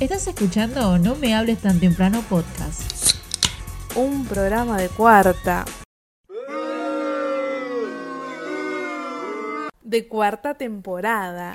Estás escuchando No me hables tan temprano podcast. Un programa de cuarta. De cuarta temporada.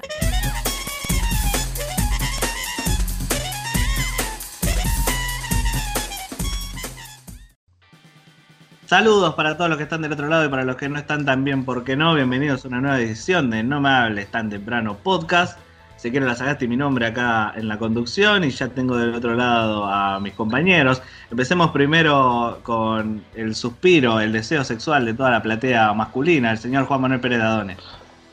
Saludos para todos los que están del otro lado y para los que no están también, ¿por qué no? Bienvenidos a una nueva edición de No me hables tan temprano podcast. Se quiere la Sagasti, mi nombre acá en la conducción y ya tengo del otro lado a mis compañeros. Empecemos primero con el suspiro, el deseo sexual de toda la platea masculina, el señor Juan Manuel Pérez Dadone.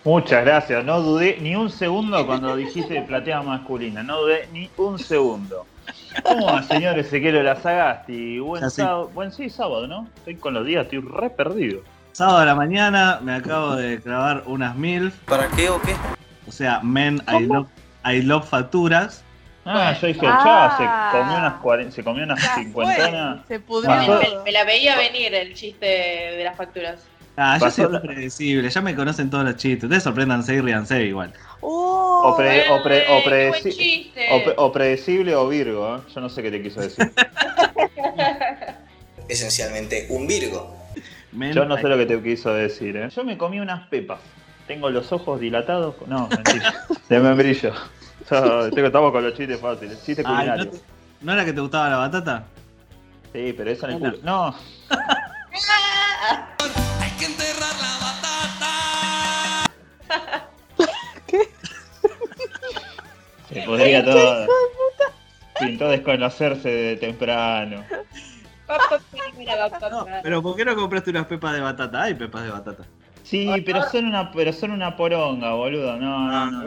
Muchas gracias, no dudé ni un segundo cuando dijiste platea masculina, no dudé ni un segundo. ¿Cómo va, señor Ezequiel Lazagasti? Buen, sábado, buen sí, sábado, ¿no? Estoy con los días, estoy re perdido. Sábado de la mañana me acabo de clavar unas mil, ¿Para qué o qué? O sea, men I love, I love facturas. Ah, yo dije, Ah. se comió unas, cuaren- se comió unas fue, Se pudrió. Me la veía venir el chiste de las facturas. Ah, yo soy predecible, ya me conocen todos los chistes. Ustedes sorpréndanse y ríanse igual. Oh, O, pre- o, pre- o o pre- o predecible o Virgo, ¿eh? yo no sé qué te quiso decir. Esencialmente un Virgo. Men, Yo no sé lo que te quiso decir, ¿eh? Yo me comí unas pepas. Tengo los ojos dilatados. No, mentira. de membrillo. Yo- tengo- estamos con los chistes fáciles. Chistes Ay, ¿no, culinarios. te- ¿No era que te gustaba la batata? Sí, pero esa en el culo. No. Hay que enterrar la batata. Se podría todo. Pintó desconocerse de temprano. Papá, mira, papá. No, pero ¿por qué no compraste unas pepas de batata? Hay pepas de batata. Sí, pero son una, pero son una poronga, boludo. No, no, no.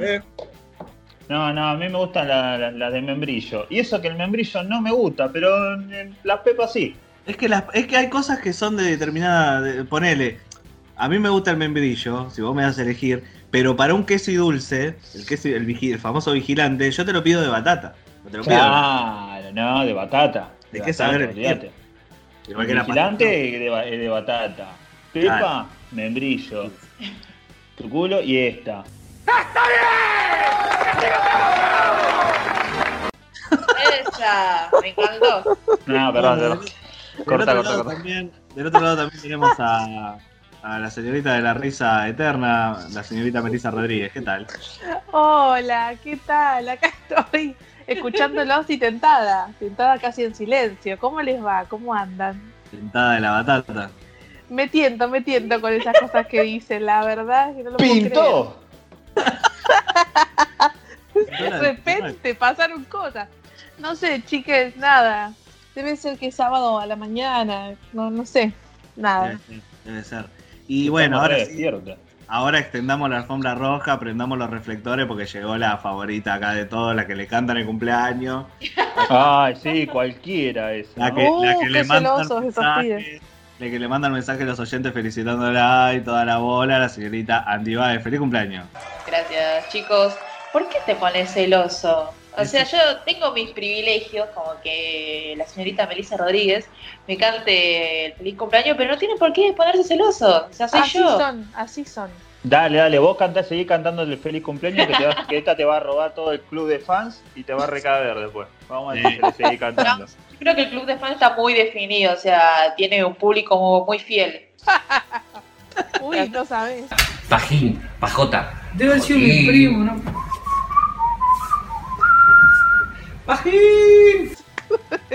No, no, a mí me gustan las la, las de membrillo. Y eso que el membrillo no me gusta, pero eh, las pepas sí. Es que, las, es que hay cosas que son de determinada. de- ponele. A mí me gusta el membrillo, si vos me das a elegir. Pero para un queso y dulce, el, queso, y- el, vigi- el famoso vigilante, yo te lo pido de batata. No te lo pido. Claro, no, de batata. Hay De que saber batata, elegir. olvídate. Igual que El la vigilante de, ba- de batata. Pepa, Claro. Membrillo. Tu culo y esta. Esa, me encantó. No, perdón, perdón. Corta, corta, corta. También, del otro lado también tenemos a, a la señorita de la risa eterna, la señorita Melissa Rodríguez. ¿Qué tal? Hola, ¿qué tal? Acá estoy escuchándolos y tentada. Tentada casi en silencio. ¿Cómo les va? ¿Cómo andan? Sentada de la batata. Me tiento, me tiento con esas cosas que dicen. La verdad es que no lo puedo ¡Pintó! creer. De repente pasaron cosas. No sé, chiques, nada. Debe ser que es sábado a la mañana. No, no sé. Nada. Debe ser, debe ser. Y bueno, ahora sí, ahora extendamos la alfombra roja, prendamos los reflectores porque llegó la favorita acá de todos, la que le cantan el cumpleaños, Ay, sí, cualquiera esa. la que, Uh, la que qué le mandan mensajes, la que le mandan mensajes a los oyentes felicitándola y toda la bola, la señorita Andy Baez. ¡Feliz cumpleaños! Gracias, chicos. ¿Por qué te pones celoso? O sea, yo tengo mis privilegios, como que la señorita Melissa Rodríguez me cante el feliz cumpleaños, pero no tiene por qué ponerse celoso. O sea, soy Así yo. son, así son. Dale, dale, vos cantás, seguí cantando el feliz cumpleaños que, te va- que esta te va a robar todo el club de fans y te va a recaber después. Vamos a Sí. decirle, seguí cantando. Yo creo que el club de fans está muy definido, o sea, tiene un público muy fiel. Uy, no sabes. Pajín, pajota. Debe haber sido mi primo, ¿no? ¡Pajín!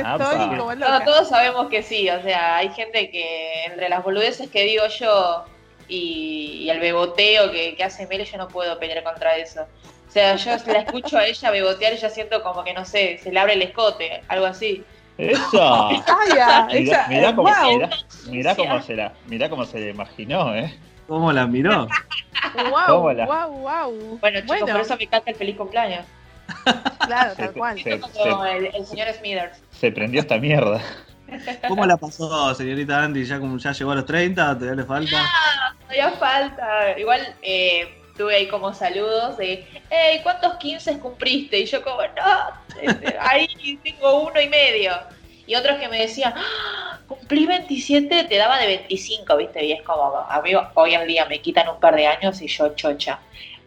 Apa. Estoy como No, todos sabemos que sí, o sea, hay gente que entre las boludeces que digo yo y, y el beboteo que, que hace Mele, yo no puedo pelear contra eso. O sea, yo la escucho a ella bebotear y ya siento como que, no sé, se le abre el escote, algo así. ¡Eso! Mirá, esa- mirá cómo, wow, mirá, mirá cómo se la, mirá cómo se le imaginó, ¿eh? ¿Cómo la miró? wow, ¿Cómo la- wow, wow. Bueno, chicos, por eso me canta el feliz cumpleaños. claro, Se- tal cual. se- Como el, el señor Smithers. Se prendió esta mierda. ¿Cómo la pasó, señorita Andy? ¿Ya, como, ya llegó a los 30? ¿Todavía le falta? Todavía falta. Igual eh, tuve ahí como saludos de, hey, ¿cuántos 15 cumpliste? Y yo como, no, este, ahí tengo uno y medio. Y otros que me decían, "Ah, cumplí 27, te daba de 25, ¿viste? Y es como, a mí hoy en día me quitan un par de años y yo chocha.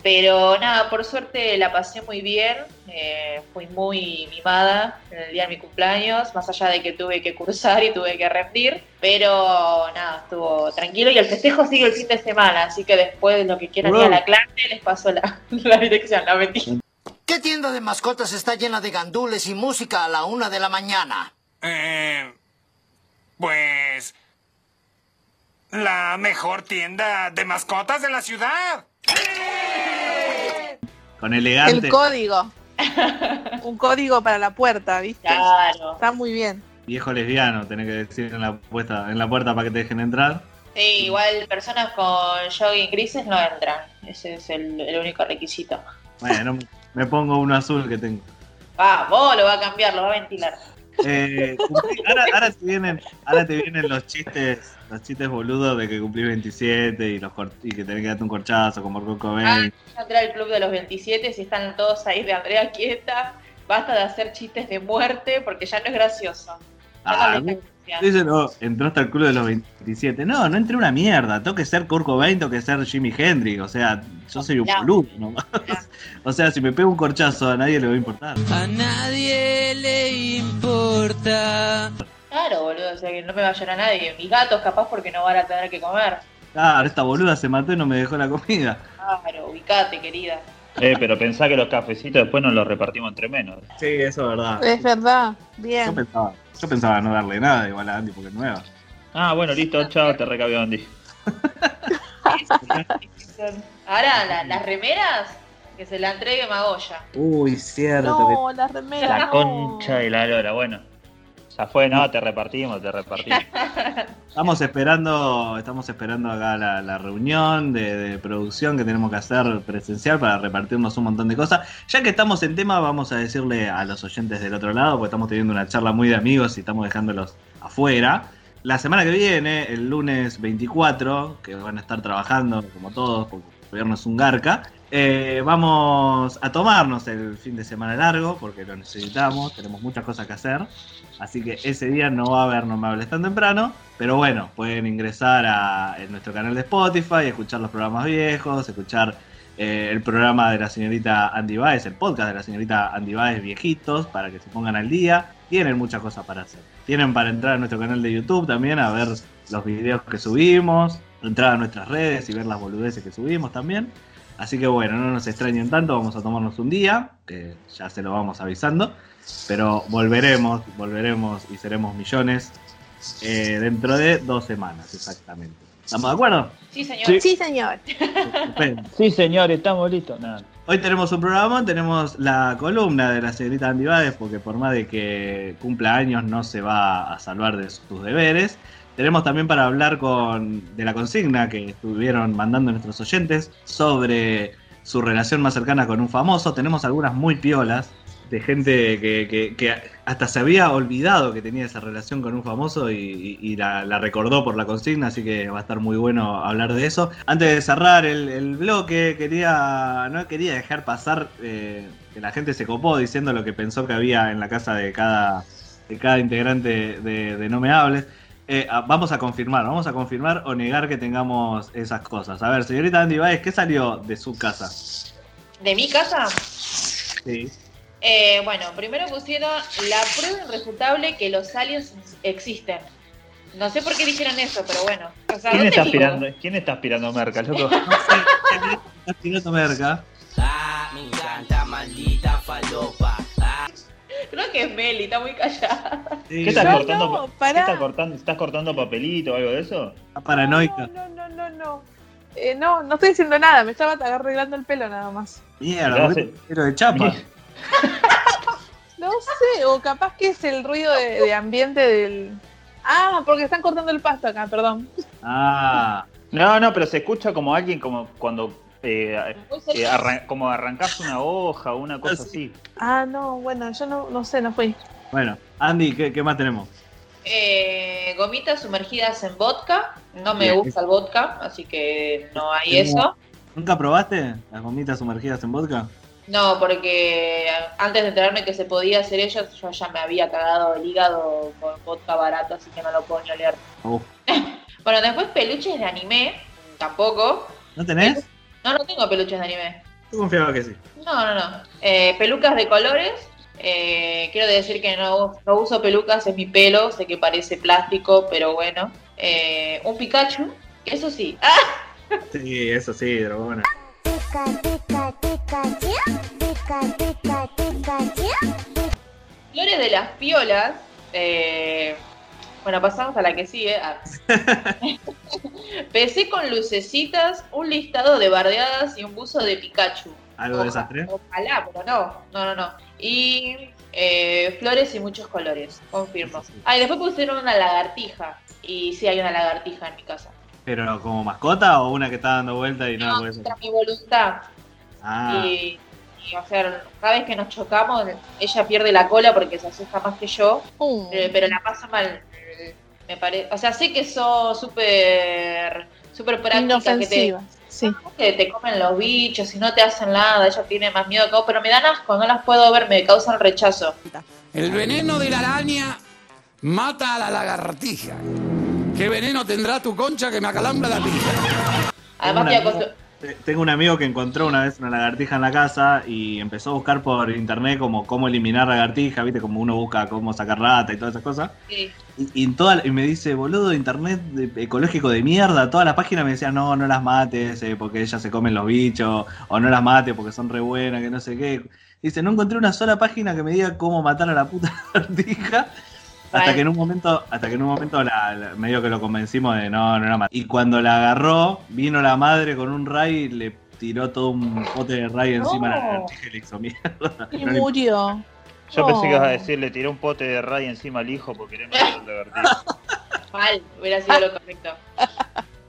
Pero nada, por suerte la pasé muy bien, eh, fui muy mimada en el día de mi cumpleaños, más allá de que tuve que cursar y tuve que rendir, pero nada, estuvo tranquilo y el festejo sigue el fin de semana, así que después de lo que quieran ir a la clase les paso la, la dirección, la mentira. ¿Qué tienda de mascotas está llena de gandules y música a la una de la mañana? Eh, pues... La mejor tienda de mascotas de la ciudad. Con elegante. El código. Un código para la puerta, ¿viste? Claro. Está muy bien. Viejo lesbiano, tenés que decir en la, puerta, en la puerta para que te dejen entrar. Sí, igual personas con jogging grises no entran. Ese es el, el único requisito. Bueno, me pongo uno azul que tengo. Ah, vos lo va a cambiar, lo va a ventilar. Eh, cumplí- ahora, ahora te vienen, ahora te vienen los chistes, los chistes boludos de que cumplí 27 y los cor- y que tenés que darte un corchazo como Kurt Cobain. Ah, entré al club de los 27 si están todos ahí de Andrea quieta. Basta de hacer chistes de muerte porque ya no es gracioso. Ah, no. Dicen, oh, entraste al club de los 27. No, no entré una mierda. Tengo que ser Kurt Cobain, tengo que ser Jimi Hendrix. O sea, yo soy un boludo nomás. O sea, si me pego un corchazo a nadie le va a importar. A nadie le importa. Claro, boludo, o sea que no me va a llorar nadie. Mis gatos capaz porque no van a tener que comer. Claro, esta boluda se mató y no me dejó la comida. Claro, ubicate, querida. Eh, pero pensá que los cafecitos después nos los repartimos entre menos. Sí, eso es verdad. Es verdad. Yo Bien. pensaba, yo pensaba no darle nada igual a Andy porque es nueva. Ah, bueno, listo, chao, te recabió Andy. Ahora, la- las remeras, que se la entregue Magoya. Uy, cierto. No, la remera. La no. concha de la lora, bueno. Ya fue, no, te repartimos, te repartimos. Estamos esperando, estamos esperando acá la, la reunión de, de producción que tenemos que hacer presencial para repartirnos un montón de cosas. Ya que estamos en tema, vamos a decirle a los oyentes del otro lado, porque estamos teniendo una charla muy de amigos y estamos dejándolos afuera. La semana que viene, el lunes 24, que van a estar trabajando como todos, porque el gobierno es un garca, eh, vamos a tomarnos el fin de semana largo, porque lo necesitamos, tenemos muchas cosas que hacer. Así que ese día no va a haber No Me Hables Tan Temprano. Pero bueno, pueden ingresar a nuestro canal de Spotify, escuchar los programas viejos, escuchar eh, el programa de la señorita Andy Baez, el podcast de la señorita Andy Baez viejitos, para que se pongan al día. Tienen muchas cosas para hacer. Tienen para entrar a nuestro canal de YouTube también a ver los videos que subimos, entrar a nuestras redes y ver las boludeces que subimos también. Así que bueno, no nos extrañen tanto, vamos a tomarnos un día, que ya se lo vamos avisando. Pero volveremos, volveremos y seremos millones eh, dentro de dos semanas, exactamente. ¿Estamos de acuerdo? Sí, señor. Sí. Sí, señor. Sí, señor, estamos listos. Hoy tenemos un programa, tenemos la columna de la señorita Andy porque por más de que cumpla años no se va a salvar de sus deberes. Tenemos también para hablar con, de la consigna que estuvieron mandando nuestros oyentes sobre su relación más cercana con un famoso. Tenemos algunas muy piolas de gente que, que- hasta se había olvidado que tenía esa relación con un famoso y, la, recordó por la consigna, así que va a estar muy bueno hablar de eso. Antes de cerrar el, bloque, quería no quería dejar pasar eh, que la gente se copó diciendo lo que pensó que había en la casa de cada, de cada integrante de No Me Hables. Eh, ah, vamos a confirmar, vamos a confirmar o negar que tengamos esas cosas. A ver, señorita Andy Baez, ¿qué salió de su casa? De mi casa, Sí. eh, bueno, primero pusieron la prueba irrefutable que los aliens existen. No sé por qué dijeron eso, pero bueno. O sea, ¿Quién ¿dónde está aspirando, ¿quién está aspirando merca, loco? Estás tirando merca. Ah, me encanta, maldita falopa. Creo que es Meli, está muy callada. Sí, ¿Qué estás No, cortando? no, ¿Qué pará. estás cortando? ¿Estás cortando papelito o algo de eso? está paranoica. No, no, no, no. Eh, no, no estoy diciendo nada, me estaba arreglando el pelo nada más. Mierda, Ya ¿por qué sé. te quiero de chapa? No sé, o capaz que es el ruido de, de ambiente del. Ah, porque están cortando el pasto acá, perdón. Ah, No, no, pero se escucha como alguien como cuando eh, eh, arran- como arrancás una hoja o una cosa así. Ah, no, bueno, yo no, no sé, no fui. bueno. Andy, ¿qué, qué más tenemos? Eh, gomitas sumergidas en vodka. No me Bien. gusta el vodka, así que no hay eso. ¿Nunca probaste las gomitas sumergidas en vodka? No, porque antes de enterarme que se podía hacer ello, yo ya me había cagado el hígado con vodka barato, así que no lo puedo ni oler. Uf. Bueno, después peluches de anime, tampoco. ¿No tenés? No, no tengo peluches de anime. Tú confiaba que sí. No, no, no. Eh, pelucas de colores. Eh, quiero decir que no, no uso pelucas en mi pelo, sé que parece plástico, pero bueno. Eh, un Pikachu, eso sí. ¡Ah! Sí, eso sí, dragona. Flores de las piolas. eh, bueno, pasamos a la que sigue. Ah. PC con lucecitas, un listado de bardeadas y un buzo de Pikachu. ¿Algo de desastre? Ojalá, pero no. No, no, no. Y eh, flores y muchos colores, confirmo. Ah, y después pusieron una lagartija. Y sí, hay una lagartija en mi casa. ¿Pero como mascota o una que está dando vuelta y no, la No, contra mi voluntad. Ah, Y, y, o sea, cada vez que nos chocamos, ella pierde la cola porque se asusta más que yo. Uh, Eh, pero la pasa mal. Me parece. O sea, sé que sos súper súper práctica, que te. Sí. que te comen los bichos y no te hacen nada. Ella tiene más miedo que vos, pero me dan asco, no las puedo ver, me causan rechazo. El veneno de la araña mata a la lagartija. ¿Qué veneno tendrá tu concha que me acalambra la pija? Además, Tengo un amigo que encontró una vez una lagartija en la casa y empezó a buscar por internet como cómo eliminar lagartija, viste, como uno busca cómo sacar rata y todas esas cosas. sí. Y, y en toda, y me dice, boludo, internet ecológico de mierda. Todas las páginas me decían, no, no las mates eh, porque ellas se comen los bichos, o no las mates porque son re buenas, que no sé qué. Dice, no encontré una sola página que me diga cómo matar a la puta lagartija. Hasta Vale. que en un momento, hasta que en un momento la, la- medio que lo convencimos de no, no la matar. Y cuando la agarró, vino la madre con un ray y le tiró todo un pote de ray encima a la No. lagartija y le hizo mierda. Y No le- murió. Yo pensé que ibas a decir, le tiré un pote de ray encima al hijo porque quería matar al lagartijo. Mal, hubiera sido lo correcto.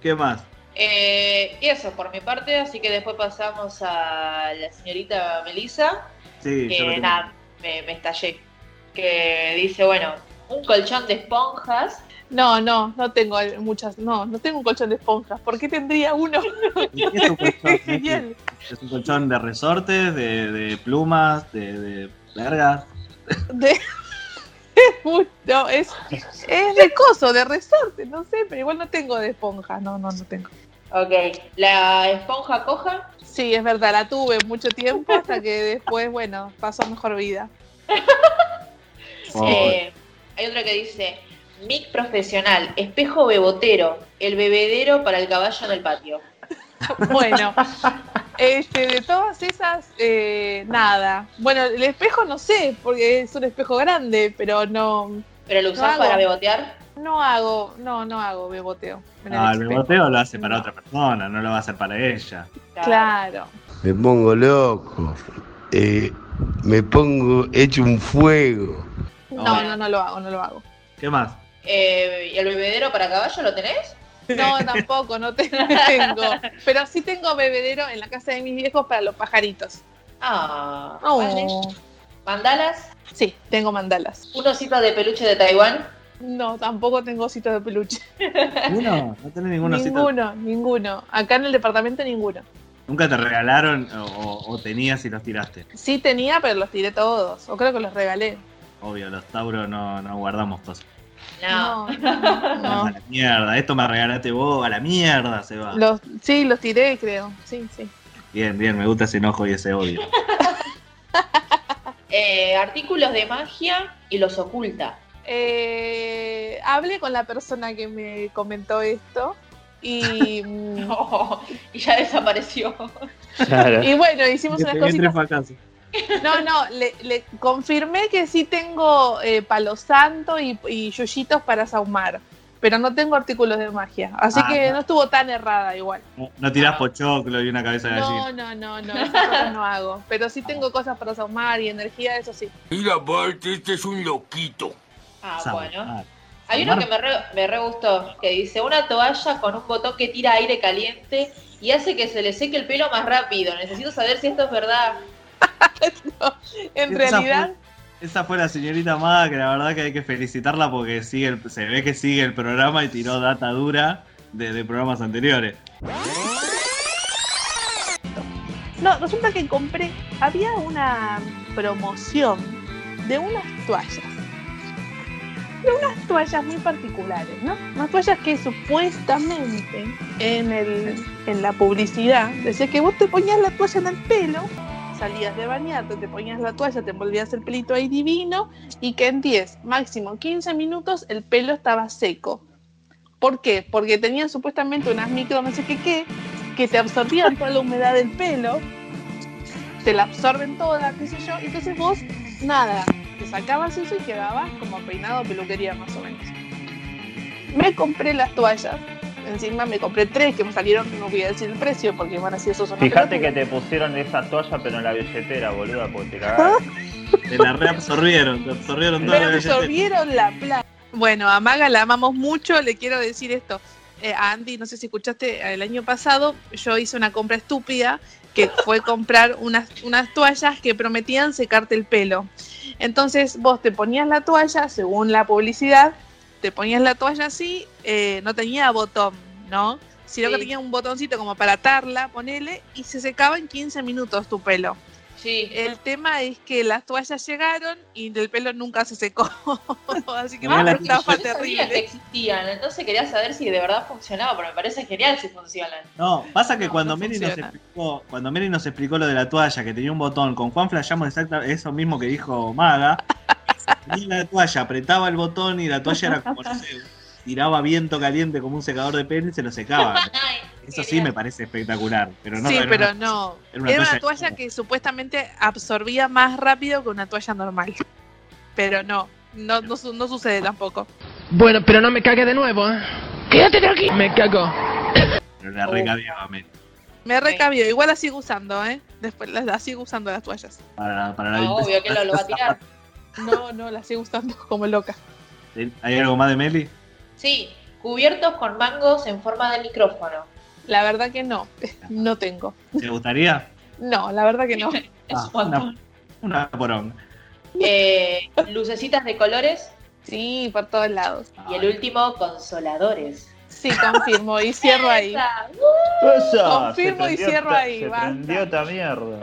¿Qué más? Eh, y eso, por mi parte, así que después pasamos a la señorita Melissa. Sí, que nada, me, me estallé. Que dice, bueno, un colchón de esponjas. No, no, no tengo muchas. No, no tengo un colchón de esponjas. ¿Por qué tendría uno? ¿Y qué es un colchón? Genial. Es un colchón de resortes, de, de plumas, de, de vergas. De- no, es, es de coso, de resorte, no sé, pero igual no tengo de esponja, no, no, no tengo. Ok, la esponja coja. Sí, es verdad, la tuve mucho tiempo hasta que después, bueno, pasó mejor vida. Eh, hay otra que dice, mic profesional, espejo bebotero, el bebedero para el caballo en el patio. Bueno, este, de todas esas, eh, nada. Bueno, el espejo no sé, porque es un espejo grande, pero no, ¿Pero lo No usás para bebotear? no hago, no, no hago beboteo. en el No, el beboteo lo hace para otra persona, no lo va a hacer para ella. Claro. Me pongo loco. Eh, me pongo hecho un fuego. No, no, no lo hago, no lo hago. ¿Qué más? Eh, ¿Y el bebedero para caballo lo tenés? No, tampoco, no te- tengo. Pero sí tengo bebedero en la casa de mis viejos para los pajaritos. Ah, Oh. vale. ¿Mandalas? Sí, tengo mandalas. ¿Un osito de peluche de Taiwán? No, tampoco tengo ositos de peluche. ¿Ninguno? ¿No tenés ningún osito? ninguno, ninguno. Acá en el departamento ninguno. ¿Nunca te regalaron o, o- o tenías y los tiraste? Sí tenía, pero los tiré todos. O creo que los regalé. Obvio, los Tauros no, no guardamos cosas. No. No. A la mierda, esto me regalaste vos, a la mierda se va. Los, sí, los tiré, creo. Sí, sí. Bien, bien, me gusta ese enojo y ese odio. Eh, artículos de magia y los oculta. Eh, hablé con la persona que me comentó esto. Y, mm, y ya desapareció. Claro. y bueno, hicimos unas cositas. No, no, le, le confirmé que sí tengo eh, palo santo y, y yuyitos para saumar, pero no tengo artículos de magia, así Ah, que no. no estuvo tan errada igual. No, no tirás pochoclo y una cabeza de No, gallina. no, no, no, esas cosas no hago, pero sí tengo cosas para saumar y energía, eso sí. Mira, Bart, este es un loquito. Ah, Sabe, bueno. ah. Hay uno que me re, me re gustó, que dice una toalla con un botón que tira aire caliente y hace que se le seque el pelo más rápido. Necesito saber si esto es verdad. En Esa realidad, fue- Esa fue la señorita Amada que la verdad que hay que felicitarla porque sigue el- se ve que sigue el programa y tiró data dura de, de programas anteriores. no, resulta que compré, había una promoción de unas toallas pero unas toallas muy particulares, ¿no? Unas toallas que supuestamente en, el, en la publicidad decía que vos te ponías la toalla en el pelo, salías de bañarte, te ponías la toalla, te envolvías el pelito ahí divino y que en 10, máximo 15 minutos el pelo estaba seco. ¿Por qué? Porque tenían supuestamente unas micro no sé qué que te absorbían toda la humedad del pelo, te la absorben toda, qué sé yo, entonces vos, nada, te sacabas eso y quedabas como peinado peluquería más o menos. Me compré las toallas, encima me compré tres que me salieron, no voy a decir el precio porque van así esos son Fíjate que te pusieron esa toalla pero en la billetera, boluda, porque te cagaron. Te la reabsorbieron, te absorbieron toda Me la billetera. absorbieron la plata. Bueno, a Maga la amamos mucho, le quiero decir esto. Eh, a Andy, no sé si escuchaste, el año pasado yo hice una compra estúpida que fue comprar unas, unas toallas que prometían secarte el pelo. Entonces vos te ponías la toalla, según la publicidad, te ponías la toalla así, eh, no tenía botón, ¿no? Sino que tenía un botoncito como para atarla, ponele, y se secaba en 15 minutos tu pelo. Sí. El tema es que las toallas llegaron y el pelo nunca se secó. Así que una estafa Yo no sabía que existían, entonces quería saber si de verdad funcionaba, pero me parece genial si funcionan. No, pasa que No, cuando no Mary nos explicó, cuando Mary nos explicó lo de la toalla, que tenía un botón, con Juan flashamos exactamente eso mismo que dijo Maga. Tenía la toalla, apretaba el botón y la toalla era como, no sé, tiraba viento caliente como un secador de pelo y se lo secaba. Eso sí me parece espectacular, pero no sí, era pero una- no. era una Era una toalla que supuestamente absorbía más rápido que una toalla normal. Pero no, no, no, su- no sucede tampoco. Bueno, pero no me cague de nuevo, ¿eh? Quédate tranquilo. Me cago. pero la recabiaba Mary. Me recabió, igual la sigo usando, ¿eh? Después la, la sigo usando las toallas. Para, para la No, obvio que lo, lo va a tirar. No, no, la sigo usando como loca. ¿Hay algo más de Meli? Sí, cubiertos con mangos en forma de micrófono. La verdad que no, no tengo. ¿Te gustaría? No, la verdad que no. Es Ah, una, una porón. Eh, lucecitas de colores Sí, por todos lados. y el último, consoladores. Sí, confirmo y cierro ahí. Esa. Confirmo se y prendió cierro ahí, Se prendió esta mierda.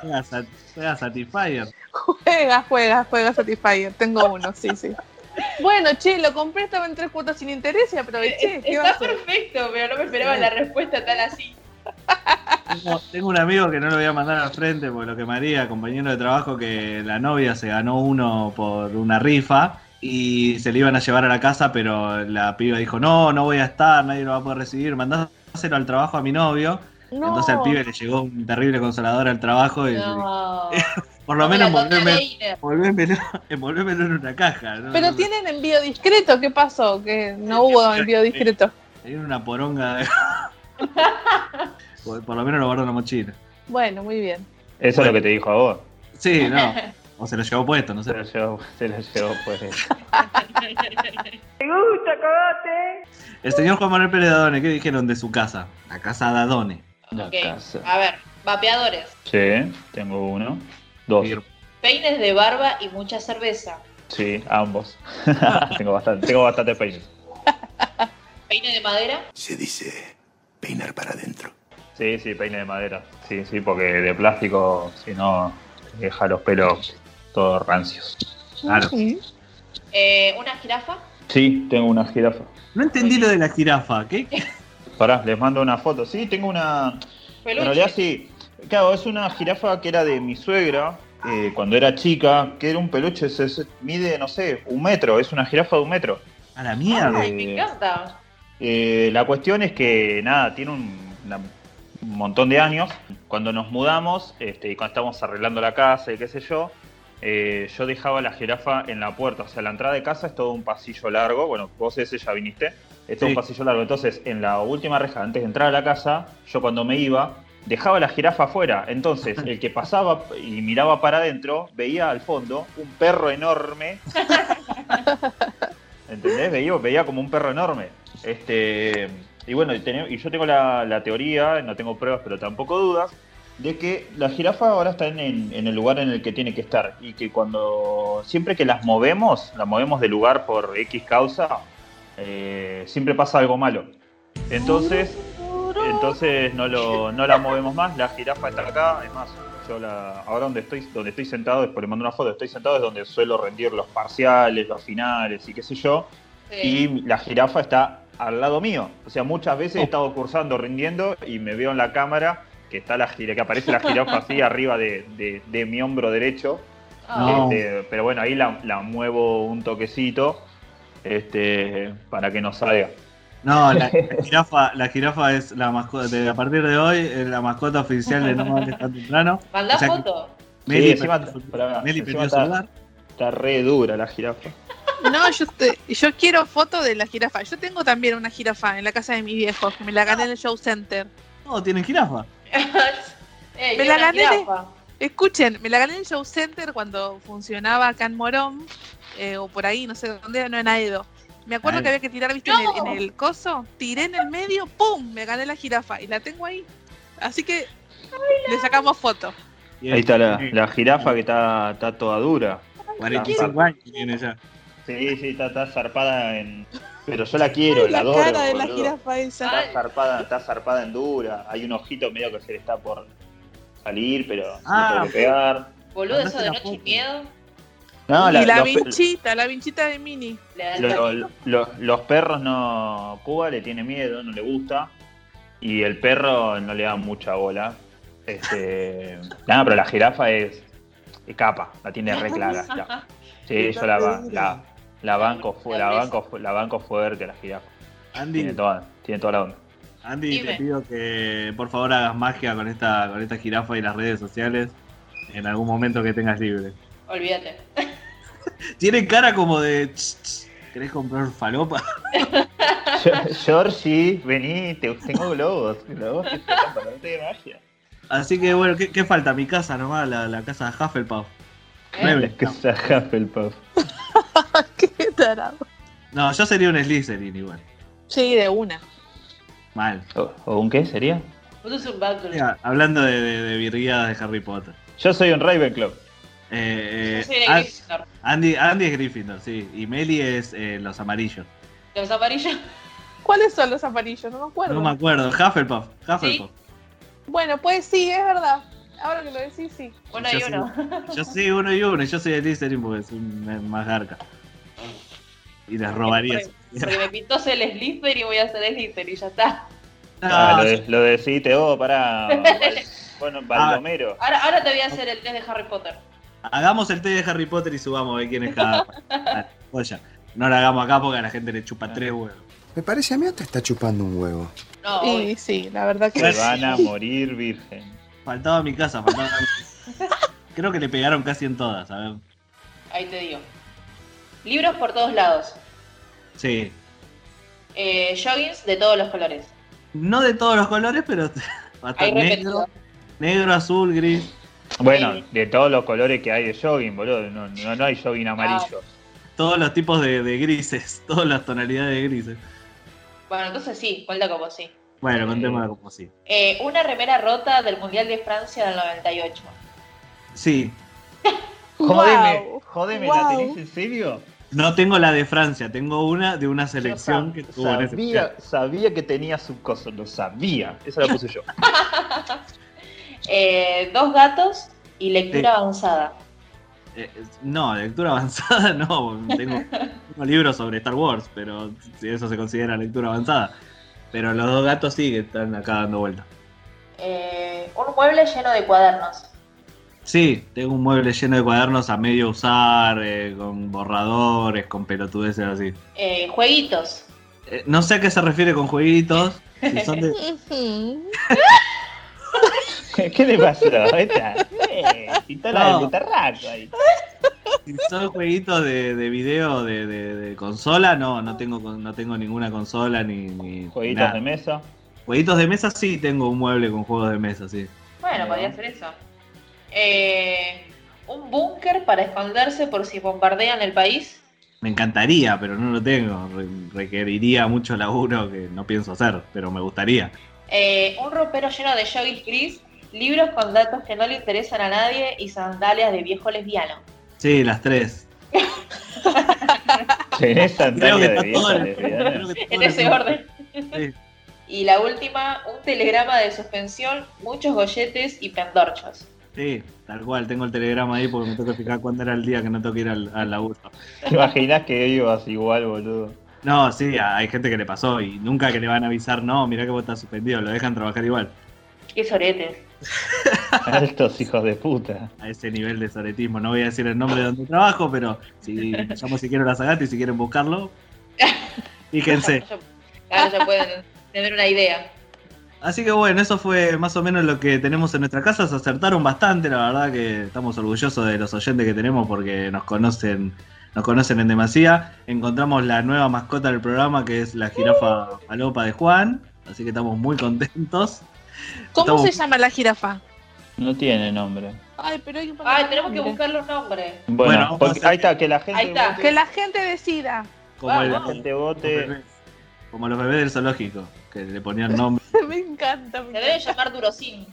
Juega, Sat- juega Satisfyer. Juega, juega, juega Satisfyer. Tengo uno, sí, sí. Bueno, che, lo compré, estaba en tres cuotas sin interés y aproveché. ¿Qué va a Está perfecto, pero no me esperaba la respuesta tan así. Tengo, tengo un amigo que no lo voy a mandar al frente porque lo quemaría, compañero de trabajo, que la novia se ganó uno por una rifa y se le iban a llevar a la casa, pero la piba dijo, no, no voy a estar, nadie lo va a poder recibir, mandáselo al trabajo a mi novio. No. Entonces al pibe le llegó un terrible consolador al trabajo y No. por lo No me menos envolvémelo, envolvémelo en una caja. ¿no? Pero tienen envío discreto, ¿qué pasó? Que no hubo envío discreto. Tiene una poronga de... por, por lo menos lo guardo en la mochila. Bueno, muy bien. Eso es lo que te dijo a vos. Sí, no. O se lo llevó puesto, no sé. Se lo llevó, se lo llevó pues. El señor Juan Manuel Pérez Dadone, ¿qué dijeron de su casa? La casa Dadone. La Ok, casa. A ver, vapeadores, Sí, tengo uno. Dos. peines de barba y mucha cerveza. Sí, ambos. tengo bastante, tengo bastante peines. Peine de madera, Se dice peinar para adentro. Sí, sí, peine de madera. Sí, sí, porque de plástico, si no, deja los pelos todos rancios. Claro. eh, una jirafa, Sí, tengo una jirafa. No entendí lo de la jirafa. ¿Qué? Pará, les mando una foto. Sí, tengo una. En realidad sí. Claro, es una jirafa que era de mi suegra eh, cuando era chica, que era un peluche, se, se- mide, no sé, un metro, es una jirafa de un metro. A la mierda. ay, me encanta. Eh, la cuestión es que, nada, tiene un, una- un montón de años. Cuando nos mudamos este, y cuando estábamos arreglando la casa y qué sé yo, eh, yo dejaba la jirafa en la puerta. O sea, la entrada de casa es todo un pasillo largo. Bueno, vos ese ya viniste. Es todo Sí. un pasillo largo. Entonces, en la última reja, antes de entrar a la casa, yo cuando me iba, dejaba la jirafa afuera. Entonces, el que pasaba y miraba para adentro, veía al fondo un perro enorme ¿Entendés? Veía, veía como un perro enorme. Este, y bueno, y, yo tengo la, la teoría, no tengo pruebas, pero tampoco dudas, de que la jirafa ahora está en el, en el lugar en el que tiene que estar. Y que cuando, siempre que las movemos, las movemos de lugar por X causa, eh, siempre pasa algo malo. Entonces, entonces no, lo, no la movemos más, la jirafa está acá, es más, yo la, ahora donde estoy, donde estoy sentado, después le mando una foto, estoy sentado es donde suelo rendir los parciales, los finales y qué sé yo, y la jirafa está al lado mío, o sea, muchas veces he estado cursando, rindiendo y me veo en la cámara que está la gira, que aparece la jirafa así arriba de, de- de mi hombro derecho, No. Este, pero bueno, ahí la, la muevo un toquecito este, para que no salga. No, la, la jirafa, la jirafa es la mascota, de, a partir de hoy, es la mascota oficial de No me hables tan temprano. Mandá O sea foto. Meli, Sí, encima- Meli encima perdió su está- lugar. Está re dura la jirafa. No, yo, te- yo quiero foto de la jirafa. Yo tengo también una jirafa en la casa de mis viejos, que me la gané en el show center. No, tienen jirafa. Eh, Me la gané jirafa. Escuchen, me la gané en el show center cuando funcionaba acá en Morón, eh, o por ahí, no sé dónde, no en Aedo. Me acuerdo que había que tirar, viste, en, el, en el coso, tiré en el medio, ¡pum! Me gané la jirafa y la tengo ahí. Así que le sacamos foto. Ahí está la, la jirafa que está, está toda dura. 45 años tiene ya. Sí, sí, está, está zarpada en. Pero yo la quiero, la, la adoro. cara de la boludo. jirafa esa. Está zarpada, está zarpada en dura. Hay un ojito medio que se le está por salir, pero Ah, tengo que pegar. Boludo, eso de la noche y miedo. No, y la vinchita, la vinchita de Mini. Le da el lo- tatito. lo- los perros no. Cuba le tiene miedo, no le gusta. Y el perro no le da mucha bola. Este. Nada, pero la jirafa es. es capa, la tiene re clara. ya. Sí, yo la, la, la banco, la, banco, la banco fuerte la jirafa. Andy, Tiene toda, tiene toda la onda. Andy, Dime. te pido que por favor hagas magia con esta, con esta jirafa y las redes sociales en algún momento que tengas libre. Olvídate. Tiene cara como de. "Ch, ch, ¿Querés comprar falopa? Georgie, vení, te, tengo globos. Globos que de magia. Así que bueno, ¿qué, qué falta? Mi casa nomás, la, la casa de Hufflepuff. ¿Eh? Nueve. Que sea Hufflepuff. Qué tarado. No, yo sería un Slytherin igual. Sí, de una. Mal. ¿O, o un qué sería? Vos sos un. Mira, hablando de, de, de virguiadas de Harry Potter. Yo soy un Ravenclaw. Eh, Yo soy de Gryffindor. Andy, Andy es Gryffindor, sí. Y Meli es eh, los amarillos. Los amarillos. ¿Cuáles son los amarillos? No me acuerdo. No me acuerdo. Hufflepuff. Hufflepuff. Bueno, pues sí, es verdad. Ahora que lo decís, sí. Uno Yo y soy- uno. Yo soy uno y uno. y Yo soy de Slytherin porque soy un- más garca. Y les robaría. Porque, porque me pintó ser el Slytherin y voy a ser Slytherin y ya está. Ah, No, lo, de- lo decidiste vos, para. Bueno, Baldomero. Ahora, ahora te voy a hacer el test de Harry Potter. Hagamos el té de Harry Potter y subamos a ver quién es cada. Joya. No lo hagamos acá porque a la gente le chupa tres huevos. Me parece a mí te está chupando un huevo. No, obvio. sí, la verdad que Se sí. van a morir virgen. Faltaba mi casa, faltaba mi casa. Creo que le pegaron casi en todas, a ver. ahí te digo. Libros por todos lados. Sí. Eh, joggings de todos los colores. No de todos los colores, pero repetido. negro, negro, azul, gris. Bueno, Sí. de todos los colores que hay de jogging, boludo. No, no, no hay jogging amarillo. Todos los tipos de, de grises, todas las tonalidades de grises. Bueno, entonces sí, cuenta como sí. Bueno, contémoslo como sí. Eh, una remera rota del Mundial de Francia del 98. Sí, Jodeme, Wow, jodeme, ¿la wow. tenés en serio? no tengo la de Francia, tengo una de una selección que tuvo en ese sabía, sabía que tenía su cosa, lo sabía. Esa la puse yo. Eh, dos gatos y lectura Sí. avanzada. Eh, no, lectura avanzada no. Tengo, tengo libros sobre Star Wars, pero si eso se considera lectura avanzada. Pero los dos gatos sí que están acá dando vueltas. Eh, un mueble lleno de cuadernos. Sí, tengo un mueble lleno de cuadernos a medio usar, eh, con borradores, con pelotudeces así. Eh, jueguitos. Eh, no sé a qué se refiere con jueguitos. Si son, de-. ¿Qué le pasó? Esta, eh, está la No. del butarraco ahí. si son jueguitos de, de video de, de- de consola, no, no tengo, no tengo ninguna consola ni, ni Jueguitos nada. de mesa. Jueguitos de mesa sí tengo un mueble con juegos de mesa, sí. Bueno, podría ser eso. Eh, un búnker para esconderse por si bombardean el país. Me encantaría, pero no lo tengo. Re- requeriría mucho laburo que no pienso hacer, pero me gustaría. Eh, un ropero lleno de joggings gris, libros con datos que no le interesan a nadie y sandalias de viejo lesbiano. Sí, las tres. Tenés Creo que sandalia está de todo vieja en- ese en- orden. Sí. Y la última, un telegrama de suspensión, muchos golletes y pendorchos. Sí, tal cual, tengo el telegrama ahí porque me tengo que fijar cuándo era el día que no tengo que ir al, al laburo. ¿Te imaginas que ibas igual, boludo? No, sí, hay gente que le pasó y nunca que le van a avisar, no, mirá que vos estás suspendido, lo dejan trabajar igual. Qué soretes. Estos hijos de puta. A ese nivel de soretismo, no voy a decir el nombre de donde trabajo, pero si llamo si quiero la Zagati, si quieren buscarlo, fíjense. Claro, ya pueden tener una idea. Así que bueno, eso fue más o menos lo que tenemos en nuestra casa. Se acertaron bastante, la verdad que estamos orgullosos de los oyentes que tenemos porque nos conocen, nos conocen en demasía. Encontramos la nueva mascota del programa que es la jirafa palopa de Juan. Así que estamos muy contentos. ¿Cómo Estamos- se llama la jirafa? No tiene nombre. Ay, pero hay poner Ay, tenemos que nombre. buscarle un nombre. Bueno, porque- ahí está, que la gente Ahí está. vote- Que la gente decida. Como, el- la gente los vote. como los bebés del zoológico, que le ponían nombre. me encanta. me Se debe llamar Durocin.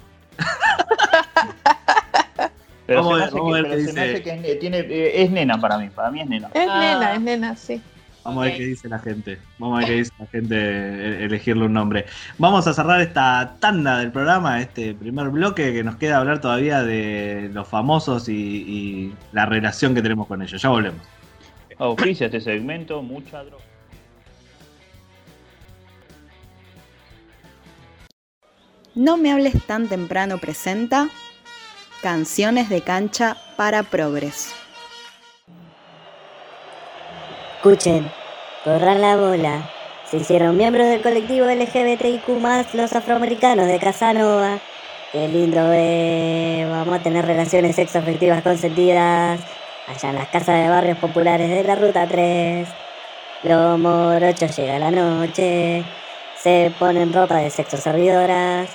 Pero Vamos se me hace que, ver pero qué se me dice. hace que es, ne- tiene, eh, es nena para mí, para mí es nena. Es Ah. nena, es nena, sí. Vamos a ver qué dice la gente. Vamos a ver qué dice la gente elegirle un nombre. Vamos a cerrar esta tanda del programa, este primer bloque que nos queda hablar todavía de los famosos y, y la relación que tenemos con ellos. Ya volvemos. Auspicia este segmento, mucha droga. No me hables tan temprano presenta Canciones de cancha para progres. Escuchen, corran la bola. Se hicieron miembros del colectivo LGBTIQ los afroamericanos de Casanova. Qué lindo es. Vamos a tener relaciones sexoafectivas consentidas allá en las casas de barrios populares de la Ruta 3. Los morochos llega la noche, se ponen ropa de sexo servidoras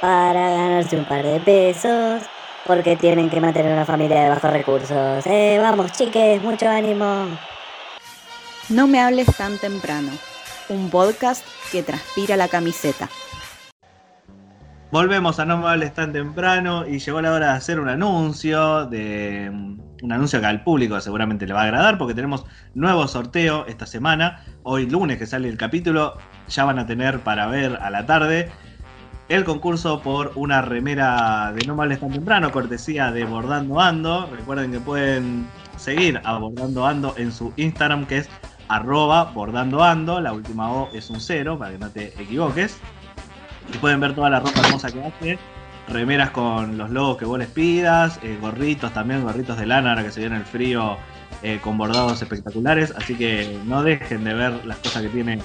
para ganarse un par de pesos porque tienen que mantener una familia de bajos recursos. Eh, vamos chiques, mucho ánimo. No me hables tan temprano. Un podcast que transpira la camiseta. Volvemos a No me hables tan temprano y llegó la hora de hacer un anuncio, de un anuncio que al público seguramente le va a agradar porque tenemos nuevo sorteo esta semana. Hoy lunes que sale el capítulo, ya van a tener para ver a la tarde el concurso por una remera de No me hables tan temprano, cortesía de Bordando Ando. Recuerden que pueden seguir a Bordando Ando en su Instagram que es arroba Bordando Ando. La última O es un cero para que no te equivoques. Y pueden ver toda la ropa hermosa que hace. Remeras con los logos que vos les pidas. eh, gorritos también, gorritos de lana ahora que se viene el frío eh, con bordados espectaculares. Así que no dejen de ver las cosas que tiene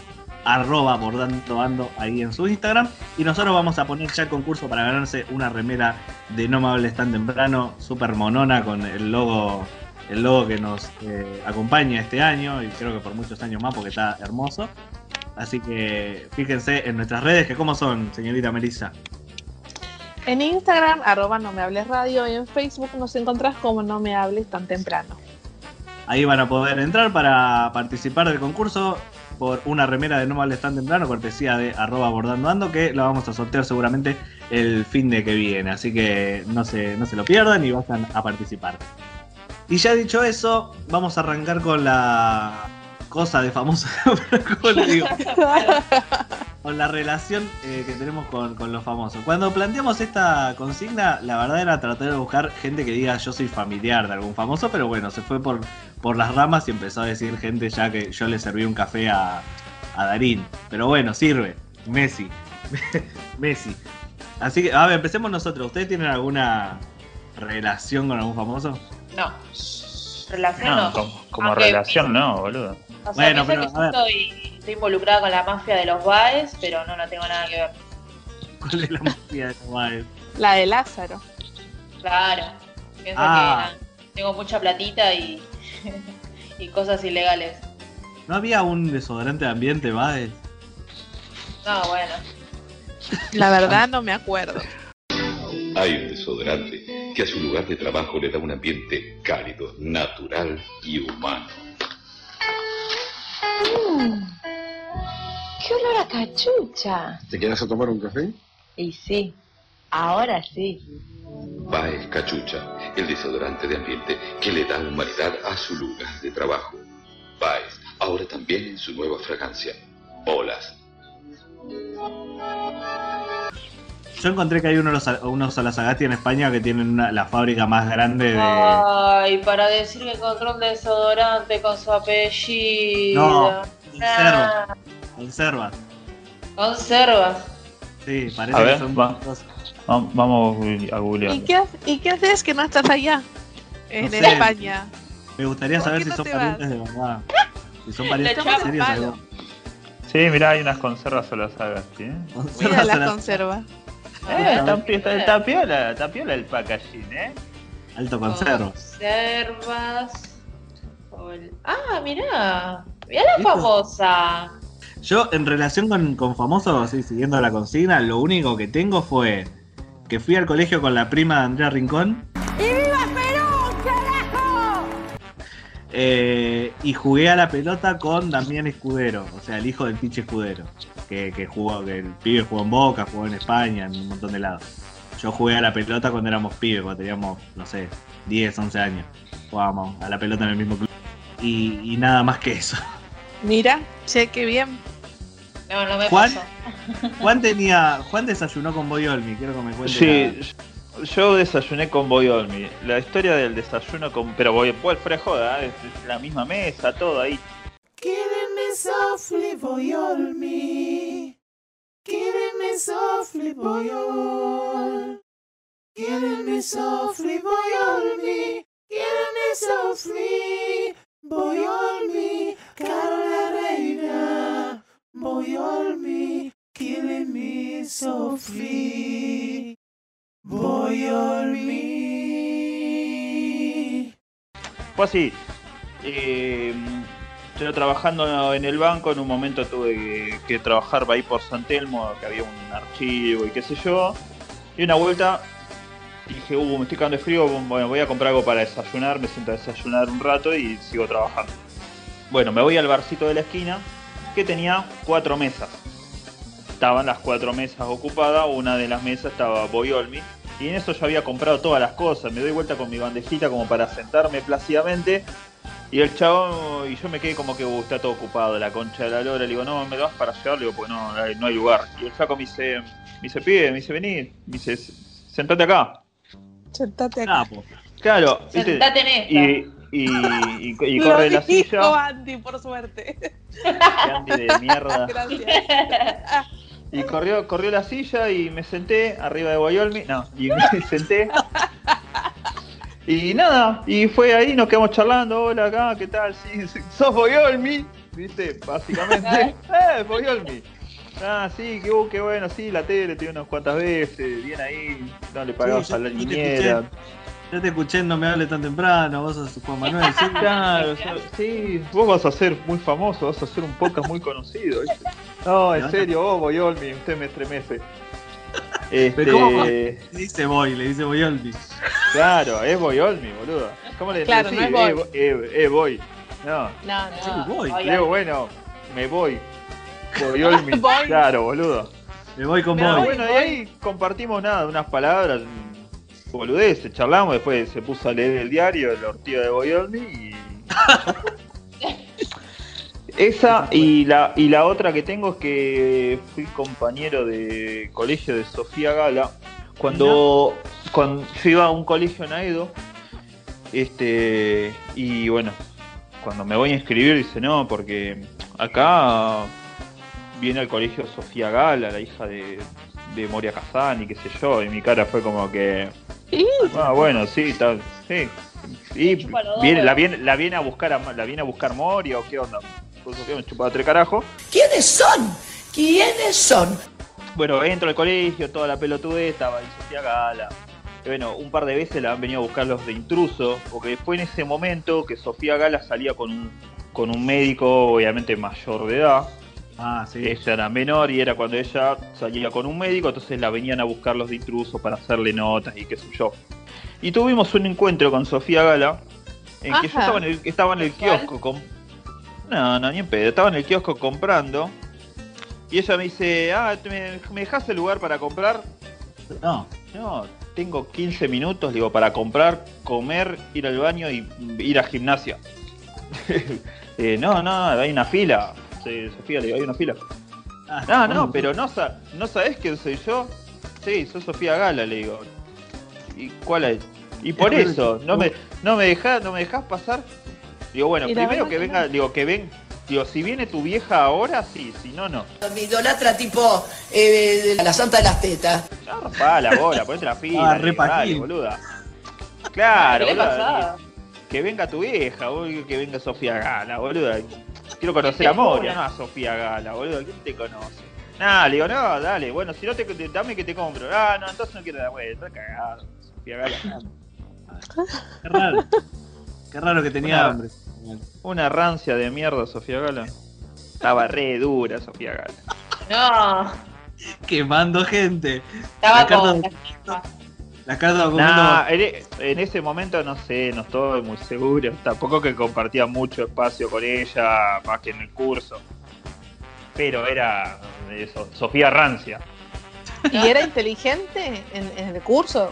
arroba bordando ando ahí en su Instagram. Y nosotros vamos a poner ya el concurso para ganarse una remera de No me hables tan temprano, super monona con el logo, el logo que nos eh, acompaña este año y creo que por muchos años más porque está hermoso. Así que fíjense en nuestras redes, que cómo son, señorita Melissa. En Instagram, arroba no me hables radio, y en Facebook nos encontrás como no me hables tan temprano. Ahí van a poder entrar para participar del concurso por una remera de No me hables tan temprano, cortesía de arroba bordando ando, que la vamos a sortear seguramente el fin de que viene. Así que no se, no se lo pierdan y vayan a participar. Y ya dicho eso, vamos a arrancar con la cosa de famoso. ¿Cómo le digo? con la relación eh, que tenemos con, con los famosos. Cuando planteamos esta consigna, la verdad era tratar de buscar gente que diga yo soy familiar de algún famoso, pero bueno, se fue por, por las ramas y empezó a decir gente ya que yo le serví un café a, a Darín. Pero bueno, sirve. Messi. Messi. Así que, a ver, empecemos nosotros. ¿Ustedes tienen alguna relación con algún famoso? No. Relación No, no. como, como Aunque- relación no, boludo. O sea, Bueno, pero, que a yo ver. estoy, estoy involucrada con la mafia de los Baes, pero no, no tengo nada que ver. ¿Cuál es la mafia de Novaes? La de Lázaro. Claro. Pienso Ah. que tengo mucha platita y, y cosas ilegales. ¿No había un desodorante de ambiente, Baez? No, bueno. La verdad no me acuerdo. Hay un desodorante que a su lugar de trabajo le da un ambiente cálido, natural y humano. Mm. ¡Qué olor a cachucha! ¿Te quieres a tomar un café? Y sí, ahora sí. Baez Cachucha, el desodorante de ambiente que le da humanidad a su lugar de trabajo. Baez, ahora también en su nueva fragancia, Olas. Yo encontré que hay unos, unos Salazagasti en España que tienen una- la fábrica más grande de. Ay, para decir que encontró un desodorante con su apellido. No, Nah. conserva. Conserva. Conserva. Sí, parece A que ver, son va. Vamos a ¿Y googlear. qué, ¿Y qué haces que no estás allá? En No sé. España. Me gustaría ¿Por saber si no son te parientes de verdad. Si son parientes Le echamos serios, algo. Sí, mirá, hay unas conservas las. ¿eh? Mira la conserva. Eh, está, está, está piola, está piola el packaging, ¿eh? Alto conserva. Conservas. Ol- Ah, mirá. Mirá la famosa. Yo, en relación con, con famosos, sí, siguiendo la consigna, lo único que tengo fue que fui al colegio con la prima de Andrea Rincón ¡Y viva Perú, carajo! eh, y jugué a la pelota con Damián Escudero, o sea, el hijo del Piche Escudero, que, que jugó, que el pibe jugó en Boca, jugó en España, en un montón de lados. Yo jugué a la pelota cuando éramos pibes, cuando teníamos, no sé, 10, 11 años. Jugábamos a la pelota en el mismo club. Y, y nada más que eso. Mira, che, qué bien. No, no me Juan, pasó. Juan tenía. Juan desayunó con Boyolmi, quiero que me cuente. Sí, yo desayuné con Boyolmi. La historia del desayuno con. Pero Boy, pues, fuera de joda, ¿eh? la misma mesa, todo ahí. Killing me softly, boyol me. Killing me softly, boyol. Killing me softly, boyol me. Killing me softly, boyol me. Carola reina, boyol me. Killing me softly, boyol me. Fue así. Eh, yo trabajando en el banco, en un momento tuve que, trabajar ahí por San Telmo, que había un archivo y qué sé yo. Y una vuelta dije, uh, me estoy quedando de frío, bueno, voy a comprar algo para desayunar, me siento a desayunar un rato y sigo trabajando. Bueno, me voy al barcito de la esquina, que tenía cuatro mesas. Estaban las cuatro mesas ocupadas, una de las mesas estaba Boyolmi, y en eso yo había comprado todas las cosas. Me doy vuelta con mi bandejita como para sentarme plácidamente. Y el chavo, y yo me quedé como que uh, está todo ocupado, la concha de la lora. Le digo, no, me das para llevar, le digo, porque no, no hay- lugar. Y el flaco me dice, me dice, pibe, me dice, vení, me dice, sentate acá. Sentate acá. Claro, ¿viste? Sentate en esta. Y, y, y, y Lo corre la dijo silla. Andy, por suerte. Andy de mierda. Gracias. Y corrió, corrió la silla y me senté arriba de Wyoming. No, y me senté. Y nada, y fue ahí, nos quedamos charlando. Hola, acá, ¿qué tal? Sí, sos Boyolmi, ¿viste? Básicamente. ¡Eh, Boyolmi! Ah, sí, qué, qué bueno, sí, la tele, te unas cuantas veces, bien ahí, no le pagabas Sí, a la niñera. Yo te escuché, no me hables tan temprano, vos sos Juan Manuel. Sí, Claro, sí, vos vas a ser muy famoso, vas a ser un podcast muy conocido. ¿viste? No, en serio, vos, Boyolmi, usted me estremece. Este, Pero ¿cómo? Le dice Boy, le dice Boyolmi. Claro, es Boyolmi, boludo. ¿Cómo le Claro, decís? no es Eh, Boy. eh, eh, Boy. No, No, no. le digo, bueno, me voy. Boyolmi, Voy. claro, boludo. Me voy con Boy. bueno, y ahí compartimos nada, unas palabras, boludeces, charlamos, después se puso a leer el diario, la ortiga de Boyolmi y. Esa y la, y la otra que tengo es que fui compañero de colegio de Sofía Gala. Cuando, cuando yo iba a un colegio en Aedo, este, y bueno, cuando me voy a inscribir dice no, porque acá viene al colegio Sofía Gala, la hija de, de Moria Kazan y qué sé yo, y mi cara fue como que... Ah, bueno, sí, está, sí. Y viene, la, viene, la viene a buscar a, la viene a buscar Moria o qué onda. Pues, tres carajos. ¿Quiénes son? ¿Quiénes son? Bueno, entro al colegio, toda la pelotudez, estaba ahí Sofía Gala. Y bueno, un par de veces la han venido a buscar los de intruso, porque fue en ese momento que Sofía Gala salía con un, con un médico, obviamente mayor de edad. Ah, sí. Ella era menor y era cuando ella salía con un médico, entonces la venían a buscar los de intruso para hacerle notas y qué sé yo. Y tuvimos un encuentro con Sofía Gala, en que yo estaba en el, estaba en el kiosco con... No, no, ni en pedo, estaba en el kiosco comprando. Y ella me dice, ah, ¿me, me dejas el lugar para comprar? No. No, tengo 15 minutos, digo, para comprar, comer, ir al baño y ir a gimnasia. Eh, no, no, hay una fila. Sí, Sofía, le digo, hay una fila. No, no, pero no, sa- no sabés quién soy yo. Sí, soy Sofía Gala, le digo. ¿Y cuál es? Y por Es eso, no me, no me dejás, no me dejás pasar. Digo, bueno, primero que venga, digo, que ven, digo, si viene tu vieja ahora, sí, si no, no. Me idolatra tipo eh, la santa de las tetas. Ya rompá la bola, ponete la fila, Ah, re dale, boluda. Claro, ¿Qué le boluda. Que venga tu vieja, boludo, que venga Sofía Gala, boluda. Quiero conocer a Moria, no a Sofía Gala, boludo. ¿Quién te conoce? Nah, le digo, no, dale, bueno, si no te, te- dame que te compro. Ah, no, entonces no quiero la vuelta, está cagado. Sofía Gala. Qué raro. Qué raro que tenía Una- hambre. Una rancia de mierda, Sofía Gala. Estaba re dura, Sofía Gala. No, Quemando gente. estaba con. Las cartas. Nah, en, e- en ese momento no sé, no estoy muy seguro. Tampoco que compartía mucho espacio con ella, más que en el curso. Pero era eso, Sofía Rancia. ¿Y era inteligente en, en el curso?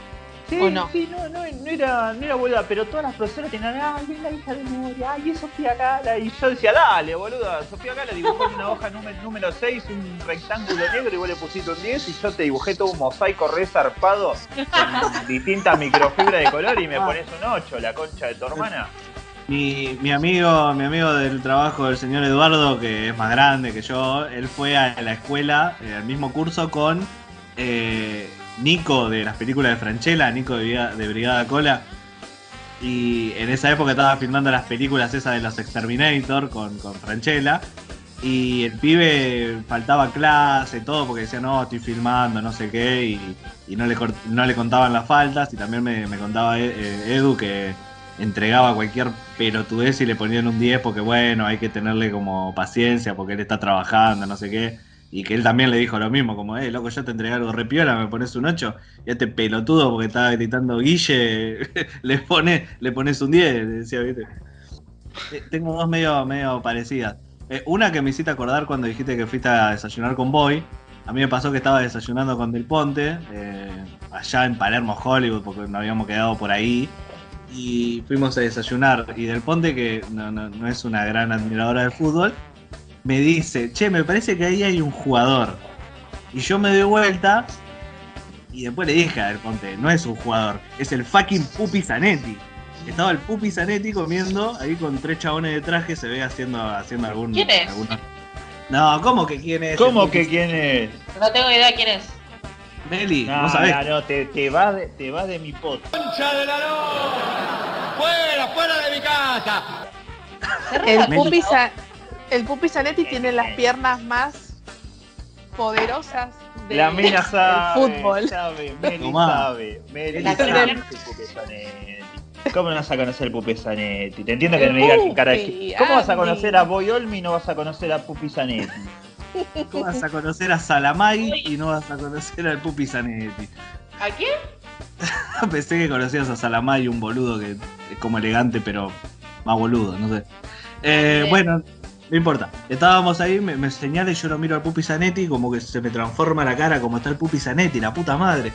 Sí, ¿O no? sí, no, no, no era, no era boluda, pero todas las profesoras tenían, ay, es la hija de Moria, ay, es Sofía Gala. Y yo decía, dale, boluda, Sofía Gala dibujó en una hoja número, número 6 un rectángulo negro y vos le pusiste un 10 y yo te dibujé todo un mosaico re zarpado con distintas microfibras de color y me pones un 8, la concha de tu hermana. Mi, mi amigo, mi amigo del trabajo, el señor Eduardo, que es más grande que yo, él fue a la escuela, eh, al mismo curso con eh, Nico de las películas de Franchella, Nico de, Brigada- de Brigada Cola. Y en esa época estaba filmando las películas esas de los Exterminator con, con Franchella. Y el pibe faltaba clase, todo, porque decía, no, estoy filmando, no sé qué, y, no, le, no le contaban las faltas. Y también me, me contaba eh, eh, Edu que entregaba cualquier pelotudez y le ponían un 10 porque, bueno, hay que tenerle como paciencia porque él está trabajando, no sé qué. Y que él también le dijo lo mismo, como, eh, loco, yo te entregué algo repiola, me pones un 8, y a este pelotudo porque estaba gritando Guille, le, pone, le pones un 10, le decía, viste. Eh, Tengo dos medio, medio parecidas. Eh, una que me hiciste acordar cuando dijiste que fuiste a desayunar con Boy. A mí me pasó que estaba desayunando con Del Ponte, eh, allá en Palermo, Hollywood, porque nos habíamos quedado por ahí. Y fuimos a desayunar. Y Del Ponte, que no, no- no es una gran admiradora del fútbol, me dice, che, me parece que ahí hay un jugador. Y yo me doy vuelta y después le dije a Del Ponte, no es un jugador, es el fucking Pupi Zanetti. Estaba el Pupi Zanetti comiendo ahí con tres chabones de traje, se ve haciendo, haciendo algún... ¿Quién es? alguna- No, ¿cómo que quién es? ¿Cómo que quién es? No tengo idea quién es. Meli, No, vos sabés. no, no, te, te va de, te va de mi pot. ¡Concha de la! ¡Fuera, fuera de mi casa! El. Pupi, Sa- el Pupi Zanetti tiene las piernas más poderosas de- La mina del sabe, fútbol. sabe, Meli Tomá. sabe, Meli La sabe el Zanetti. ¿Cómo no vas a conocer el Pupe Zanetti? Te entiendo que me digas qué cara Pupi, ¿Cómo vas a conocer a Boy Olmi y no vas a conocer a Pupi Zanetti? ¿Cómo vas a conocer a Salamay y no vas a conocer al Pupi Zanetti? ¿A quién? Pensé que conocías a Salamay, un boludo que es como elegante, pero más boludo, no sé. Eh, bueno, no importa. Estábamos ahí, me, me señala y yo lo miro al Pupi Zanetti, como que se me transforma la cara como está el Pupi Zanetti, la puta madre.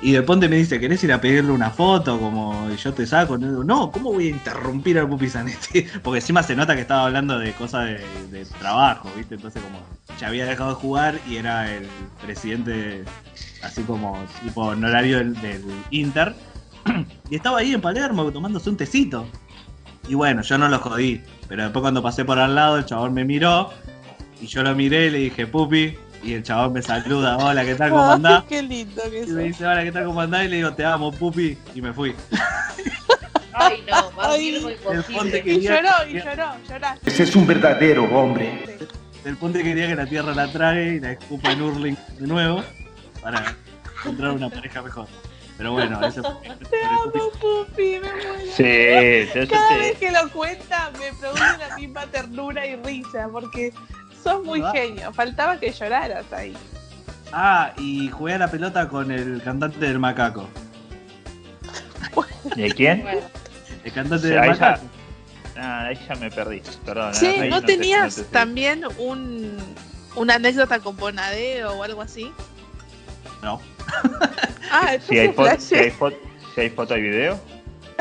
Y de ponte me dice, ¿querés ir a pedirle una foto? Como y yo te saco. No, digo, no, ¿cómo voy a interrumpir al Pupi Zanetti? Porque encima se nota que estaba hablando de cosas de, de trabajo, ¿viste? Entonces como ya había dejado de jugar y era el presidente, así como tipo honorario del, del Inter. Y estaba ahí en Palermo tomándose un tecito. Y bueno, yo no lo jodí. Pero después cuando pasé por al lado, el chabón me miró. Y yo lo miré y le dije, Pupi. Y el chabón me saluda, hola, ¿qué tal? ¿Cómo andás? Qué lindo que Y me dice, hola, ¿qué tal? ¿Cómo andás? Y le digo, te amo, Pupi. Y me fui. Ay, no, ponte imposible. que- Y lloró, y lloró, lloraste. Ese es un verdadero hombre. El ponte quería que la tierra la trague y la escupa en Hurling de nuevo. Para encontrar una pareja mejor. Pero bueno, fue. Te amo, Pupi, me muero. Sí, yo, Cada vez que lo cuenta me produce la misma ternura y risa porque sos muy ¿Verdad? genio. Faltaba que lloraras ahí. Ah, y jugué a la pelota con el cantante del macaco. ¿De quién? Bueno, El cantante Sí, del ahí ya, macaco. ah, ahí ya me perdí. Perdón. Sí, ¿no te- tenías no te- también un, una anécdota con Bonadeo o algo así? No. Ah, Si hay, foto, si, hay foto, si hay foto y video.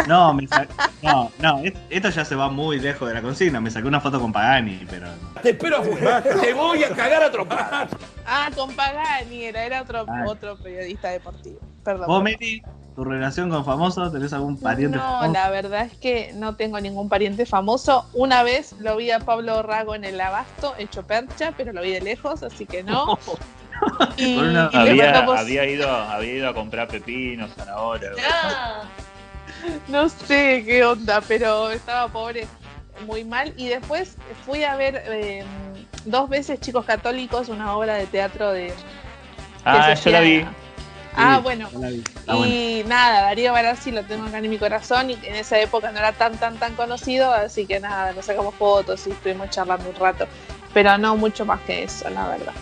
No, me sa- no, no, esto ya se va muy lejos de la consigna. Me saqué una foto con Pagani, pero. Te espero afuera. Te voy a cagar a trompadas. Ah, con Pagani era, era otro, otro periodista deportivo. Perdón. ¿Vos, Meli, tu relación con famosos? ¿Tenés algún pariente No, famoso? la verdad es que no tengo ningún pariente famoso. Una vez lo vi a Pablo Rago en el Abasto, hecho percha, pero lo vi de lejos, así que no. Y, Con una- y le Había, había, ido, había ido a comprar pepinos, zanahorias. no sé qué onda, pero estaba pobre, muy mal. Y después fui a ver eh, dos veces Chicos Católicos, una obra de teatro de... Ah, se yo la vi. Ah, bueno. Y nada, Darío Barassi lo tengo acá en mi corazón y en esa época no era tan, tan, tan conocido, así que nada, nos sacamos fotos y estuvimos charlando un rato. Pero no mucho más que eso, la verdad.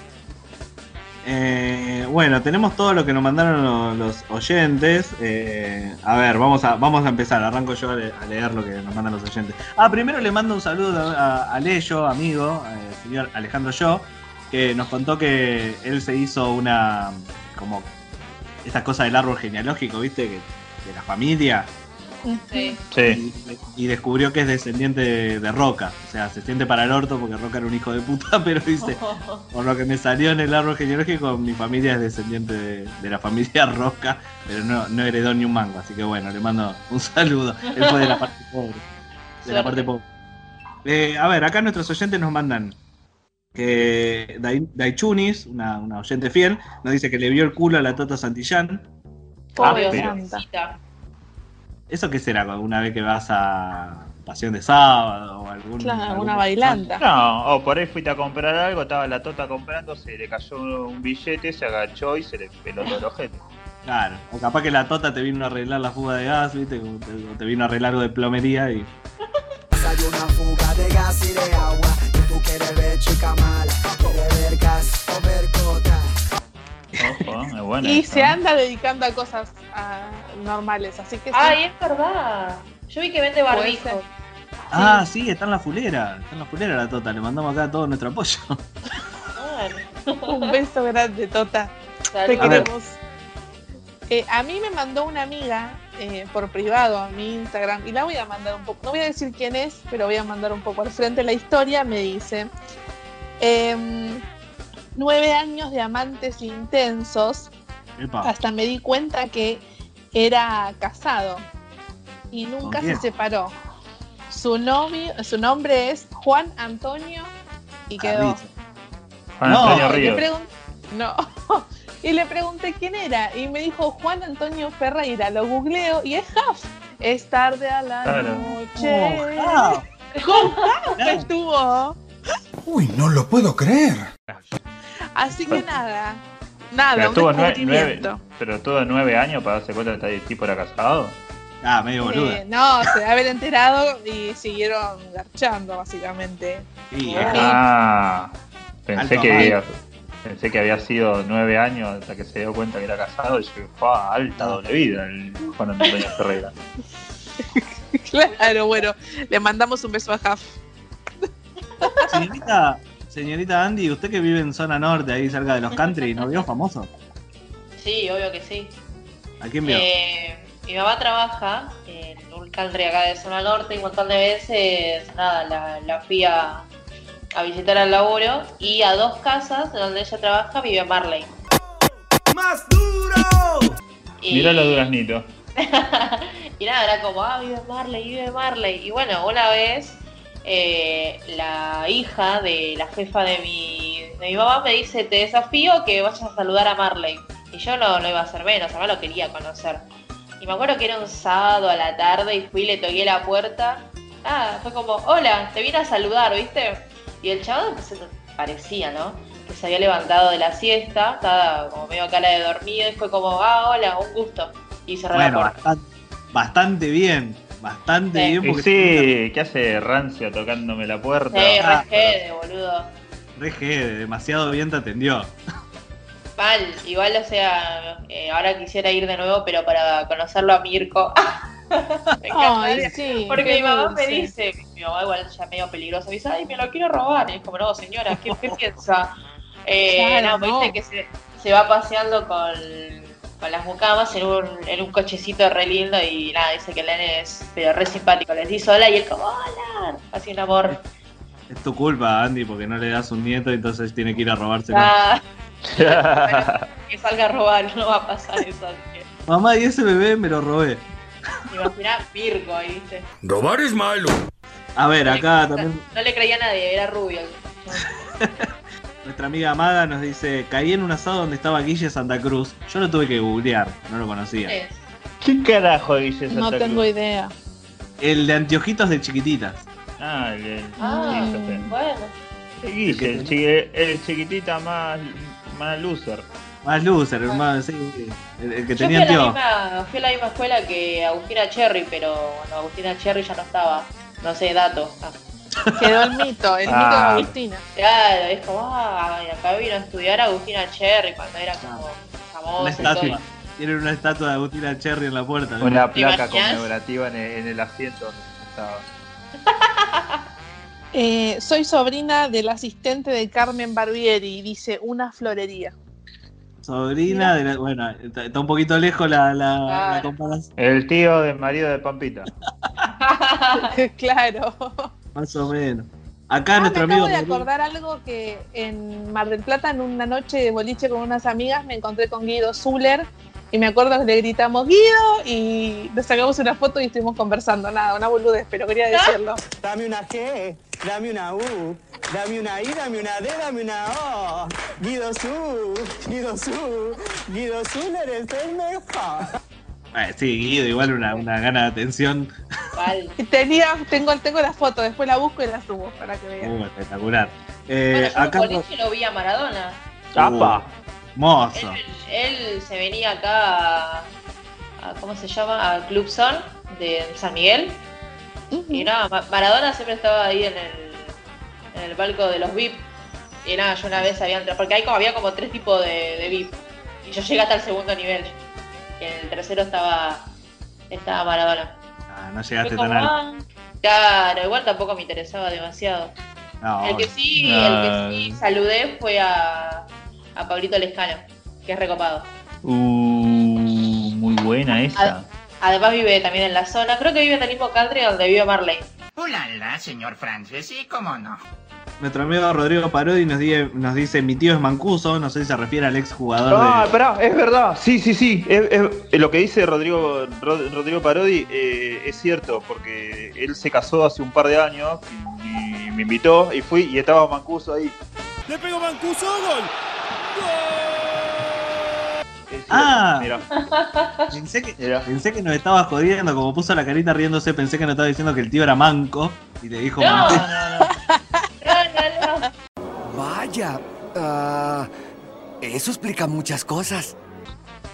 Eh, bueno, tenemos todo lo que nos mandaron lo- los oyentes. Eh, a ver, vamos a, vamos a empezar. Arranco yo a, a leer lo que nos mandan los oyentes. Ah, primero le mando un saludo a, a Leyo, amigo, eh, señor Alejandro Yo, que nos contó que él se hizo una. como. esta cosa del árbol genealógico, ¿viste? Que, de la familia. Sí. Sí. Y, y descubrió que es descendiente de, de Roca. O sea, se siente para el orto porque Roca era un hijo de puta, pero dice. Por lo que me salió en el árbol genealógico, mi familia es descendiente de, de la familia Roca, pero no, no heredó ni un mango, así que bueno, le mando un saludo. Él fue de la parte pobre. De la parte pobre. Eh, a ver, acá nuestros oyentes nos mandan que Dai- Daichunis, una, una oyente fiel, nos dice que le vio el culo a la Tota Santillán. Pobre Ah, pero- santa. ¿Eso qué será? ¿Una vez que vas a Pasión de Sábado o algún. Claro, algún- una bailanta. No, o por ahí fuiste a comprar algo, estaba la tota comprando, se le cayó un billete, se agachó y se le peló todo el ojete. Claro, o capaz que la Tota te vino a arreglar la fuga de gas, ¿viste? O te, o te vino a arreglar algo de plomería y. Hay una fuga de gas y de agua Y tú quieres ver chica mala Quieres ver gas o ver cota Ojo, es buena. Y se anda dedicando a cosas normales, así que sí. Ay, es verdad. Yo vi que vende Puede barbijo. ser. Ah, sí, está en la fulera. Está en la fulera la Tota. Le mandamos acá todo nuestro apoyo. Un beso grande, Tota. Salud. Te A queremos. Eh, a mí me mandó una amiga eh, por privado a mi Instagram y la voy a mandar un poco. No voy a decir quién es, pero voy a mandar un poco al frente la historia. Me dice: em, Nueve años de amantes intensos. Epa. Hasta me di cuenta que era casado y nunca ¿Con se separó. Su novio, su nombre es Juan Antonio y quedó. Juan No, Antonio y Ríos. no. y le pregunté quién era y me dijo Juan Antonio Ferreira. Lo googleo y es Huff. Es tarde a la Claro. noche. Oh, Con Huff estuvo. Uy, no lo puedo creer. Así que nada. Nada, Pero un tuvo nueve, descubrimiento. nueve- pero tuvo nueve años para darse cuenta que este tipo era casado. Ah, medio boluda. Eh, no, se debe haber enterado y siguieron garchando, básicamente. Sí, Ah, pensé Alto que, había, pensé que había sido nueve años hasta que se dio cuenta que era casado y yo fue alta doble vida el Juan Antonio Ferreira. Claro, bueno, le mandamos un beso a Jaf. Señorita, señorita Andy, usted que vive en zona norte, ahí cerca de los country, ¿no vio famoso? Sí, obvio que sí. ¿A quién vio? Eh, mi mamá trabaja en un country acá de zona norte y un montón de veces, nada, la, la fui a, a visitar al laburo y a dos casas de donde ella trabaja vive Marley. ¡Más duro! Y, Mirá los duraznitos. y nada, era como, ah, vive Marley, vive Marley. Y bueno, una vez eh, la hija de la jefa de mi, de mi mamá me dice, te desafío que vayas a saludar a Marley. Y yo no, no iba a hacer menos, además lo quería conocer. Y me acuerdo que era un sábado a la tarde y fui y le toqué la puerta. Ah, fue como, hola, te vine a saludar, ¿viste? Y el chaval se parecía, ¿no? Que se había levantado de la siesta, estaba como medio cara de dormido y fue como, ah, hola, un gusto. Y cerró Bueno, la puerta. bastante, bastante bien. Bastante Sí. bien porque sí, ¿qué hace Rancia tocándome la puerta? Sí, Ah, re jede, boludo. re jede, demasiado bien te atendió. Mal, igual, o sea, eh, ahora quisiera ir de nuevo, pero para conocerlo a Mirko. me encantaría. Ay, sí. Porque mi mamá dulce. me dice, mi mamá igual ya medio peligrosa, me dice, ay, me lo quiero robar. Y es como, no, señora, ¿qué, qué piensa? Eh, Claro, no, no. viste que se, se va paseando con, con las mucamas en un, en un cochecito re lindo y nada, dice que el nene es pero re simpático. Les dice hola y él como hola, así un amor. Es tu culpa, Andy, porque no le das un nieto, entonces tiene que ir a robárselo. Ah, bueno, que salga a robar, no va a pasar eso. así Mamá, y ese bebé me lo robé. te imaginás Virgo ahí, ¿viste? Robar es malo. A ver, acá también No le creía a nadie, era rubio. nuestra amiga Amada nos dice, caí en un asado donde estaba Guille Santa Cruz. Yo lo tuve que googlear, no lo conocía. Es. ¿Qué carajo No Santa tengo Cruz? idea. El de anteojitos de chiquititas. Ah, el, el, Ah, bueno. Guille, el, chi- el chiquitita más, más loser. Más loser, hermano, sí. El, el que Yo fui tenía a, la misma, fui a la misma escuela que Agustina Cherry, pero bueno, Agustina Cherry ya no estaba. No sé, dato. Ah. Quedó el mito, el mito de Ah. Agustina. Claro, es como, ah, y acá vino a estudiar Agustina Cherry cuando era como famosa y estatua. todo. Tienen una estatua de Agustina Cherry en la puerta. ¿no? Una ¿Te placa conmemorativa en el, en el asiento donde se sentaba. Eh, soy sobrina del asistente de Carmen Barbieri y dice una florería. Sobrina de la. Bueno, está, está un poquito lejos la, la, comparación. El tío del marido de Pampita. claro. Más o menos. Acá Ah, me nuestro acabo amigo. de acordar algo que en Mar del Plata, en una noche de boliche con unas amigas, me encontré con Guido Zuller y me acuerdo que le gritamos Guido y nos sacamos una foto y estuvimos conversando. Nada, una boludez, pero quería decirlo. Dame una G, dame una U, dame una I, dame una D, dame una O. Guido Su, Guido Su, Guido Zuller es el mejor. Eh, sí, Guido, igual una, una gana de atención. Tenía, tengo, tengo la foto, después la busco y la subo para que vean. Uh, espectacular. Eh, Bueno, yo en acá. lo vi a Maradona. ¡Apa! Mozo. Él, él se venía acá a, a- ¿cómo se llama? A Club Son de San Miguel. Y nada, Ma- Maradona siempre estaba ahí en el, en el palco de los VIP. Y nada, yo una vez había entrado, porque hay como, había como tres tipos de, de VIP. Y yo llegué hasta el segundo nivel. Y en el tercero estaba, estaba Maradona. Ah, no llegaste tan alto. claro, igual tampoco me interesaba demasiado. No, el que sí, No. el que sí saludé fue a, a Pablito Lescano, que es recopado. Uh, muy buena esa. Además vive también en la zona, creo que vive en el mismo country donde vive Marley. Hola, señor Francis, sí, cómo no. Nuestro amigo Rodrigo Parodi nos, dice, nos dice: Mi tío es Mancuso. No sé si se refiere al ex jugador Ah, de. pará, es verdad. Sí, sí, sí. Es- es- lo que dice Rodrigo, Rod- Rodrigo Parodi eh, es cierto, porque él se casó hace un par de años y, y me invitó y fui y estaba Mancuso ahí. Le pegó Mancuso, gol. Ah. Mira, Pensé que, mira. pensé que nos estaba jodiendo. Como puso la carita riéndose, pensé que nos estaba diciendo que el tío era manco. Y le dijo No, manco. no, no. No, no, no. Vaya, ah, eso explica muchas cosas.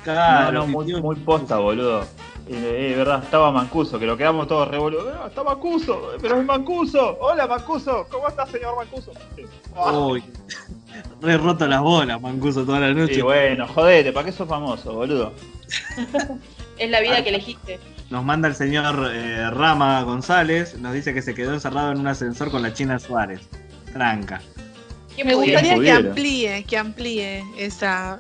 Claro, no, no, muy, posta, boludo. Eh, eh, verdad, estaba Mancuso, que lo quedamos todos revoludos. No, está Mancuso, pero es Mancuso. Hola Mancuso, ¿cómo está señor Mancuso? Uy, re roto las bolas, Mancuso, toda la noche. Y bueno, jodete, ¿para qué sos famoso, boludo? Es la vida que elegiste. Nos manda el señor eh, Rama González. Nos dice que se quedó encerrado en un ascensor con la China Suárez. Tranca. ¿Quién Me gustaría que amplíe, que amplíe esa,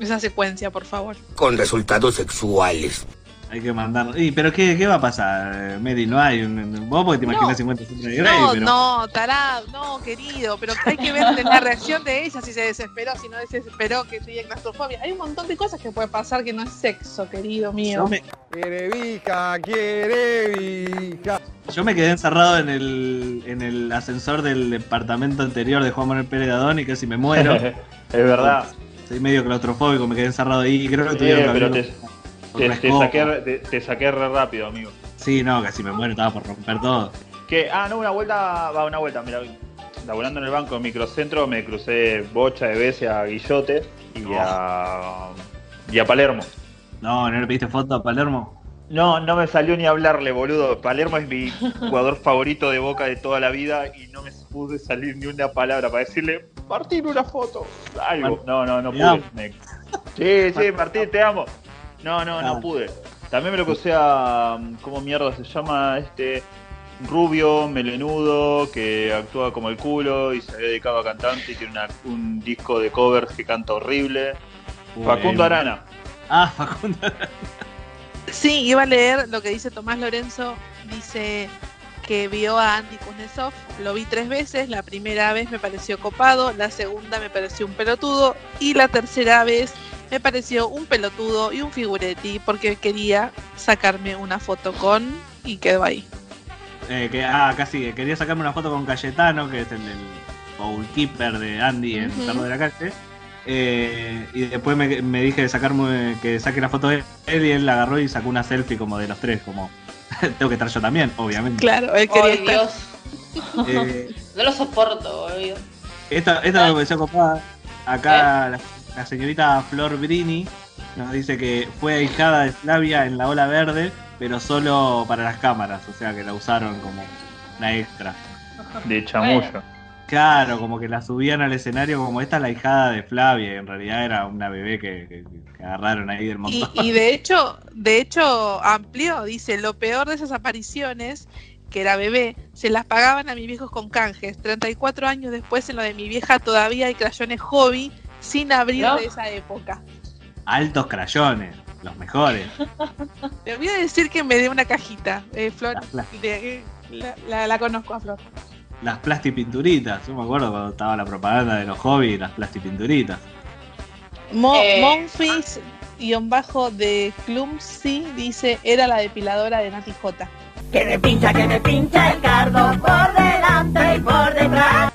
esa secuencia, por favor. Con resultados sexuales. Hay que mandar. Y, pero ¿qué, qué va a pasar, eh, Medi? No hay un. Vos porque te imaginas No. 50 sombras de Grey, No, pero. no, tarado, no, querido, pero hay que ver la reacción de ella, si se desesperó, si no se desesperó, que tenía claustrofobia. Hay un montón de cosas que puede pasar que no es sexo, querido mío. Yo me, Quiere vija, quiere vija. yo me quedé encerrado en el, en el ascensor del departamento anterior de Juan Manuel Pérez Dadón y casi me muero. es verdad. Soy medio claustrofóbico, me quedé encerrado ahí y creo que Eh, tuvieron que pero abrir te, saqué, te, te saqué re rápido, amigo. Sí, no, casi me muero, estaba por romper todo. Que, ah, no, una vuelta, va, una vuelta, mira, laburando en el banco de microcentro me crucé bocha de veces a Guillote y a, y a Palermo. No, ¿no le pediste foto a Palermo? No, no me salió ni hablarle, boludo. Palermo es mi jugador favorito de Boca de toda la vida y no me pude salir ni una palabra para decirle, Martín, una foto. Algo. No, no, no pude. Me- Sí, sí, Martín, te amo. No, no, Ah. no pude. También me lo crucé a, ¿cómo mierda se llama? Este rubio, melenudo, que actúa como el culo y se había dedicado a cantante y tiene una- un disco de covers que canta horrible. Facundo. Arana. Ah, Facundo. Sí, iba a leer lo que dice Tomás Lorenzo. Dice que vio a Andy Kuznetsov, lo vi tres veces, la primera vez me pareció copado, la segunda me pareció un pelotudo y la tercera vez me pareció un pelotudo y un figuretti porque quería sacarme una foto con y quedó ahí. Eh, que, ah, casi, quería sacarme una foto con Cayetano, que es el del goalkeeper de Andy en Ujú. Perro de la Calle. Eh, y después me, me dije de sacarme, que saque la foto de él y él la agarró y sacó una selfie como de los tres, como tengo que estar yo también, obviamente. Claro, él quería estar. Dios. Eh, No lo soporto, boludo. Esta, esta me pareció copada. Acá la, la señorita Flor Brini nos dice que fue ahijada de Flavia en la ola verde, pero solo para las cámaras, o sea que la usaron como una extra. De chamullo. Claro, como que la subían al escenario como esta es la hijada de Flavia, y en realidad era una bebé que, que- que agarraron ahí del Y, montón. y de hecho, de hecho amplió, dice, lo peor de esas apariciones, que era bebé, se las pagaban a mis viejos con canjes. 34 años después en lo de mi vieja todavía hay crayones hobby sin abrir ¿No? de esa época. Altos crayones, los mejores. Te voy a decir que me dé una cajita, eh, Flor. De- la, la- la conozco a Flor. Las plastipinturitas, yo me acuerdo cuando estaba la propaganda de los hobbies, las plastipinturitas. Mo, Eh, Monfis guion bajo de Clumsy dice era la depiladora de Nati J. Que me pincha, que me pincha el cardo por delante y por detrás.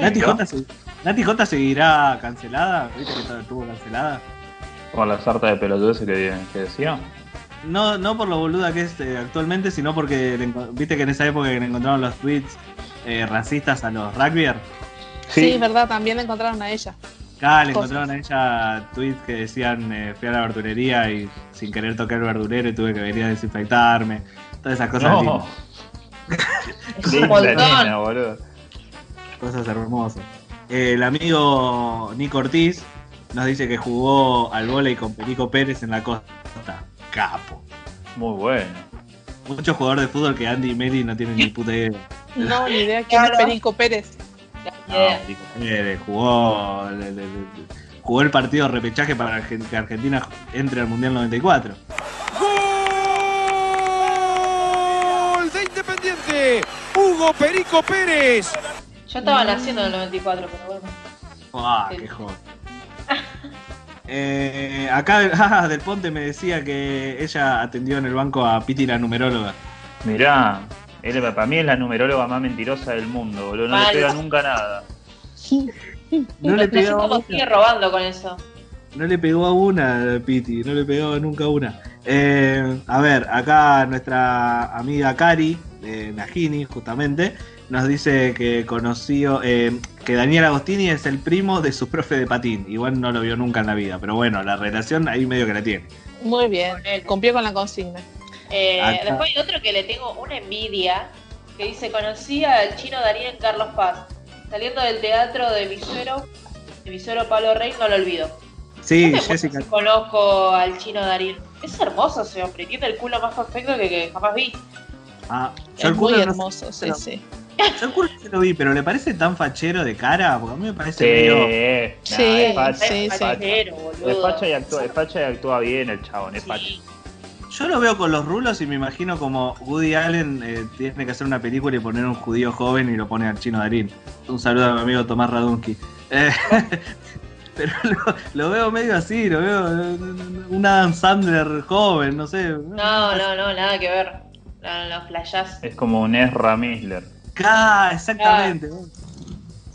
Nati J, se- Nati J seguirá cancelada, ¿viste que estuvo cancelada? Con la sarta de pelotudeces que, que decía. No, no por lo boluda que es eh, actualmente, sino porque le viste que en esa época que le encontraron los tweets eh, racistas a los rugbyer. Sí, es verdad, también la encontraron a ella. Acá le Cosas. encontraron a ella tweets que decían eh, fui a la verdulería y sin querer toqué el verdulero y tuve que venir a desinfectarme. Todas esas cosas No. Es Linda un montón. nena, boludo. Cosas hermosas. El amigo Nico Ortiz nos dice que jugó al volei con Perico Pérez en la costa. Capo. Muy bueno. Mucho jugador de fútbol que Andy y Meli no tienen ni puta idea. No, ni idea quién es Claro. Perico Pérez. No, Perico Pérez jugó, le- le- le- jugó el partido de repechaje para que Argentina entre al Mundial 94. ¡Gol de Independiente! Hugo Perico Pérez. Yo estaba naciendo en el 94, pero bueno. ¡Ah, qué joder! Eh, acá ah, Del Ponte me decía que ella atendió en el banco a Piti la numeróloga. Mirá, él, para mí es la numeróloga más mentirosa del mundo, boludo. No Mal. le pega nunca nada. No le No sé pegó, cómo sigue robando con eso. no le pegó a una Piti, no le pegó nunca a una. Eh, a ver, acá nuestra amiga Cari, de Nagini, justamente, nos dice que conoció, eh, que Daniel Agostini es el primo de su profe de patín. Igual no lo vio nunca en la vida, pero bueno, la relación ahí medio que la tiene. Muy bien, cumplió con la consigna. Eh, después hay otro que le tengo una envidia, que dice, conocí al chino en Carlos Paz. Saliendo del teatro de mi suero, de mi suero Pablo Rey, no lo olvido. Sí, No Jessica. si conozco al chino Darío. Es hermoso ese hombre, tiene el culo más perfecto que, que jamás vi. Ah, Es el muy culo no sé, hermoso, sí, sí. Yo culo sí lo vi, pero ¿le parece tan fachero de cara? Porque a mí me parece Sí, medio... nah, Sí, es facha, sí, es sí. facha. Es facha y actúa, es facha y actúa bien el chabón, es facha. Sí. Yo lo veo con los rulos y me imagino como Woody Allen eh, tiene que hacer una película y poner un judío joven y lo pone al chino Darín. Un saludo a mi amigo Tomás Radunsky. Eh, pero lo, lo veo medio así, lo veo eh, un Adam Sandler joven, no sé. No, no, no, nada que ver. No, no, no, flashás. Es como un Ezra Misler. Ah, exactamente.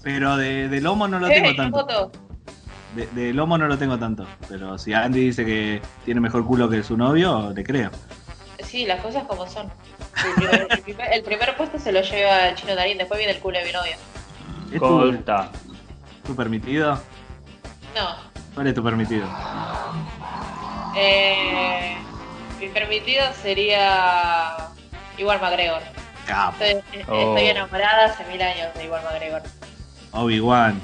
Pero de, de lomo no lo tengo Eh, tanto. foto. De, de lomo no lo tengo tanto. Pero si Andy dice que tiene mejor culo que su novio, le creo. Sí, las cosas como son. El primer, el primer- el primer puesto se lo lleva el chino Darín, después viene el culo de mi novio. ¿Es tu permitido? No. ¿Cuál es tu permitido? Eh, mi permitido sería Igual McGregor. Capo. Estoy, Oh. estoy enamorada hace mil años de Igual McGregor. Obi-Wan.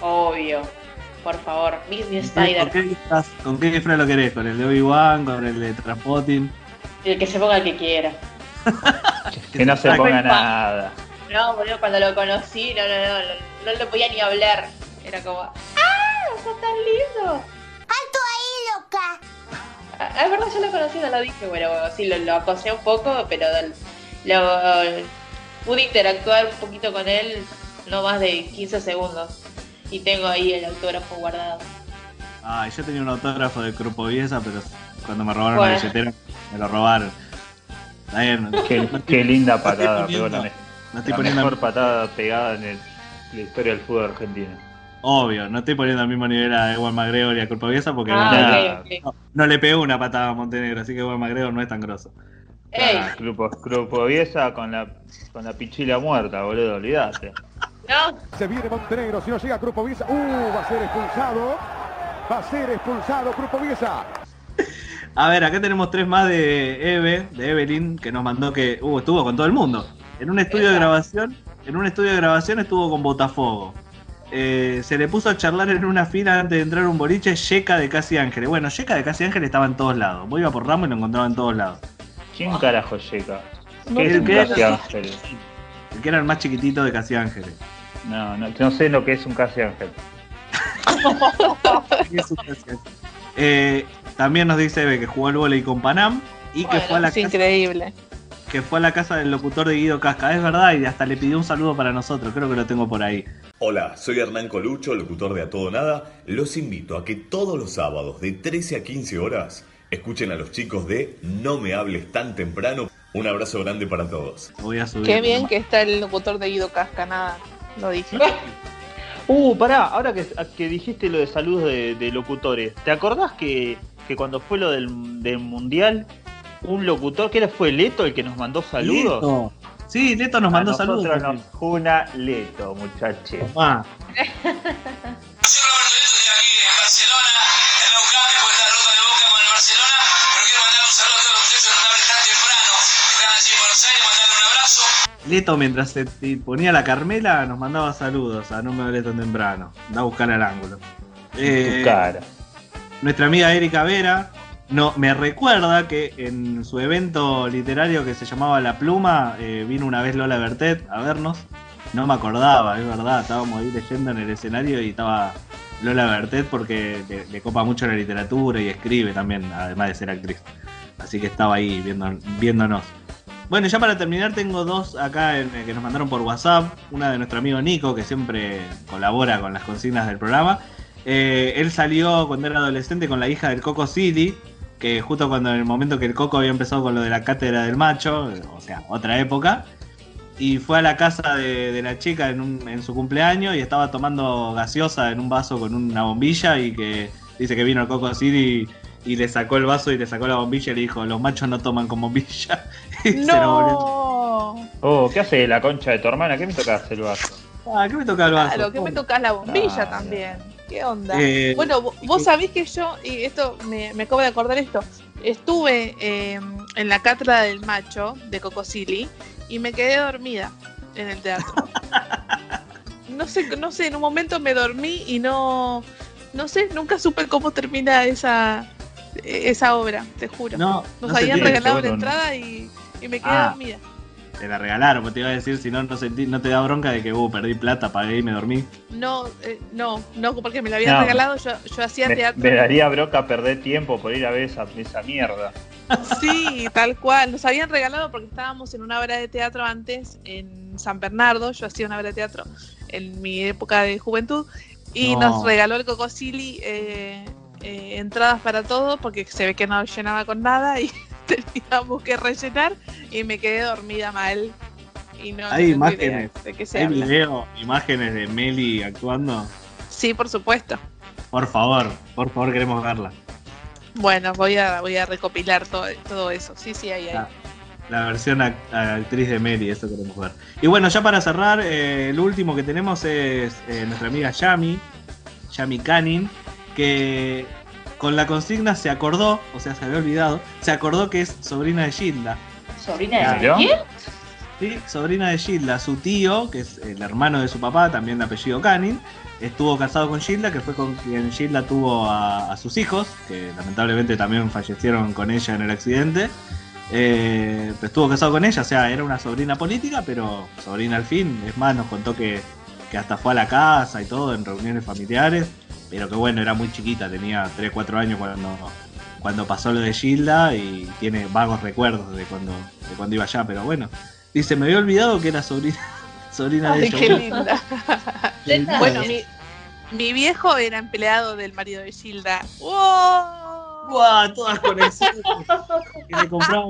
Obvio. Por favor, Disney ¿Con qué, Spider. ¿Con qué disfraz lo querés? ¿Con el de Obi-Wan? ¿Con el de Transpotin? El que se ponga el que quiera. Que no se ponga nada. No, boludo, cuando lo conocí, no, no, no, no, no le podía ni hablar. Era como, ¡ah! ¡Sos tan lindo! ¡Alto ahí, loca! es verdad, yo lo conocí, no lo dije, bueno, sí, lo, lo acosé un poco, pero lo, pude interactuar un poquito con él, no más de 15 segundos. Y tengo ahí el autógrafo guardado. Ay, yo tenía un autógrafo de Viesa, pero cuando me robaron la billetera, me lo robaron. Está bien. Qué, linda patada, pegó la, la mejor patada pegada en la historia del fútbol argentino. Obvio, no estoy poniendo al mismo nivel a Ewan McGregor y a Viesa porque ah, No, le pegó una patada a Montenegro, así que Ewan McGregor no es tan grosso. Ah, Grupo, Viesa con la, con la pichila muerta, boludo, olvidate. No. Se viene Montenegro, si no llega Grupo Viesa, uh, va a ser expulsado. Va a ser expulsado Grupo Viesa. A ver, acá tenemos tres más de Eve, de Evelyn, que nos mandó que uh, estuvo con todo el mundo. En un estudio de grabación, en un estudio de grabación estuvo con Botafogo. Eh, se le puso a charlar en una fila antes de entrar un boliche Yeka de Casi Ángeles. Bueno, Yeka de Casi Ángeles estaba en todos lados. Vos iba por Ramos y lo encontraba en todos lados. ¿Quién carajo Yeka? ¿Qué es un Casi Ángeles? El que era el más chiquitito de Casi Ángeles. No, no, no sé lo que es un Casi Ángel. eh, también nos dice Eve que jugó al volei con Panam y que fue a la es increíble. Que fue a la casa del locutor de Guido Casca, es verdad, y hasta le pidió un saludo para nosotros, creo que lo tengo por ahí. Hola, soy Hernán Colucho, locutor de A Todo Nada. Los invito a que todos los sábados de 13 a 15 horas escuchen a los chicos de No me hables tan temprano. Un abrazo grande para todos. Voy a subir. Qué bien que está el locutor de Guido Casca, nada, lo dije. Uh, pará, ahora que, que dijiste lo de saludos de, locutores, ¿te acordás que, cuando fue lo del, Mundial, un locutor, que era fue Leto el que nos mandó saludos? Leto. Sí, Leto nos mandó saludos. Nos una Leto, muchachos. Soy Roberto Leto, estoy aquí en Barcelona, en la UCA, después de la ruta de Boca con el Barcelona, pero quiero mandar un saludo a todos los muchachos que no me tan temprano, que están allí en Buenos Aires, mandarle un abrazo. Leto, mientras se ponía la Carmela, nos mandaba saludos a No me hablé tan temprano. Da a buscar al ángulo. Eh, cara. Nuestra amiga Erika Vera no, me recuerda que en su evento literario que se llamaba La Pluma, eh, vino una vez Lola Bertet a vernos. No me acordaba, es verdad, estábamos ahí leyendo en el escenario y estaba Lola Bertet porque le, copa mucho la literatura y escribe también, además de ser actriz. Así que estaba ahí viendo, viéndonos. Bueno, ya para terminar tengo dos acá en, que nos mandaron por WhatsApp. Una de nuestro amigo Nico, que siempre colabora con las consignas del programa. Eh, él salió cuando era adolescente con la hija del Coco City, que justo cuando en el momento que el Coco había empezado con lo de la cátedra del macho, o sea, otra época, y fue a la casa de, la chica en, en, su cumpleaños y estaba tomando gaseosa en un vaso con una bombilla y que dice que vino el Coco City y le sacó el vaso y le sacó la bombilla y le dijo, los machos no toman con bombilla. no. Oh, ¿qué hace la concha de tu hermana? ¿Qué me tocas el vaso? Ah, ¿qué me toca el vaso? Claro, ¿qué me tocas la bombilla también? ¿Qué onda? Eh, bueno, vos sabés que yo, y esto me, me acabo de acordar esto, estuve eh, en la cátedra del macho de Cocosili y me quedé dormida en el teatro. no sé, no sé, en un momento me dormí y no, no sé, nunca supe cómo termina esa, esa obra, te juro. No, Nos habían regalado la entrada y, me quedé ah, dormida. Te la regalaron, te iba a decir, si no, no, sentí, no te da bronca de que uh, perdí plata, pagué y me dormí. No, eh, no, no, porque me la habían regalado, yo, yo hacía teatro. Me daría bronca perder tiempo por ir a ver esa, esa mierda. Sí, tal cual. Nos habían regalado porque estábamos en una obra de teatro antes en San Bernardo. Yo hacía una obra de teatro en mi época de juventud. Y nos regaló el Cocosili eh, eh, entradas para todo porque se ve que no llenaba con nada y teníamos que rellenar y me quedé dormida mal. Y no, hay imágenes, hay video, imágenes de Meli actuando. Sí, por supuesto. Por favor, por favor queremos verla. Bueno, voy a, voy a recopilar todo, todo eso. Sí, sí, hay ahí. La, versión actriz de Meli, eso queremos ver. Y bueno, ya para cerrar, eh, el último que tenemos es eh, nuestra amiga Yami, Yami Canning, que con la consigna se acordó, o sea, se había olvidado, se acordó que es sobrina de Gilda. ¿Sobrina de quién? Sí, sobrina de Gilda, su tío, que es el hermano de su papá, también de apellido Canning, estuvo casado con Gilda, que fue con quien Gilda tuvo a, sus hijos, que lamentablemente también fallecieron con ella en el accidente. Eh, estuvo casado con ella, o sea, era una sobrina política, pero sobrina al fin. Es más, nos contó que, que hasta fue a la casa y todo, en reuniones familiares pero que bueno, era muy chiquita, tenía 3, 4 años cuando, cuando pasó lo de Gilda y tiene vagos recuerdos de cuando, de cuando iba allá, pero bueno. Dice, me había olvidado que era sobrina, sobrina de Ay, ella. qué linda. Linda. bueno, mi, mi viejo era empleado del marido de Gilda. ¡Wow! ¡Guau! Todas conexiones. ¿Qué le compraba?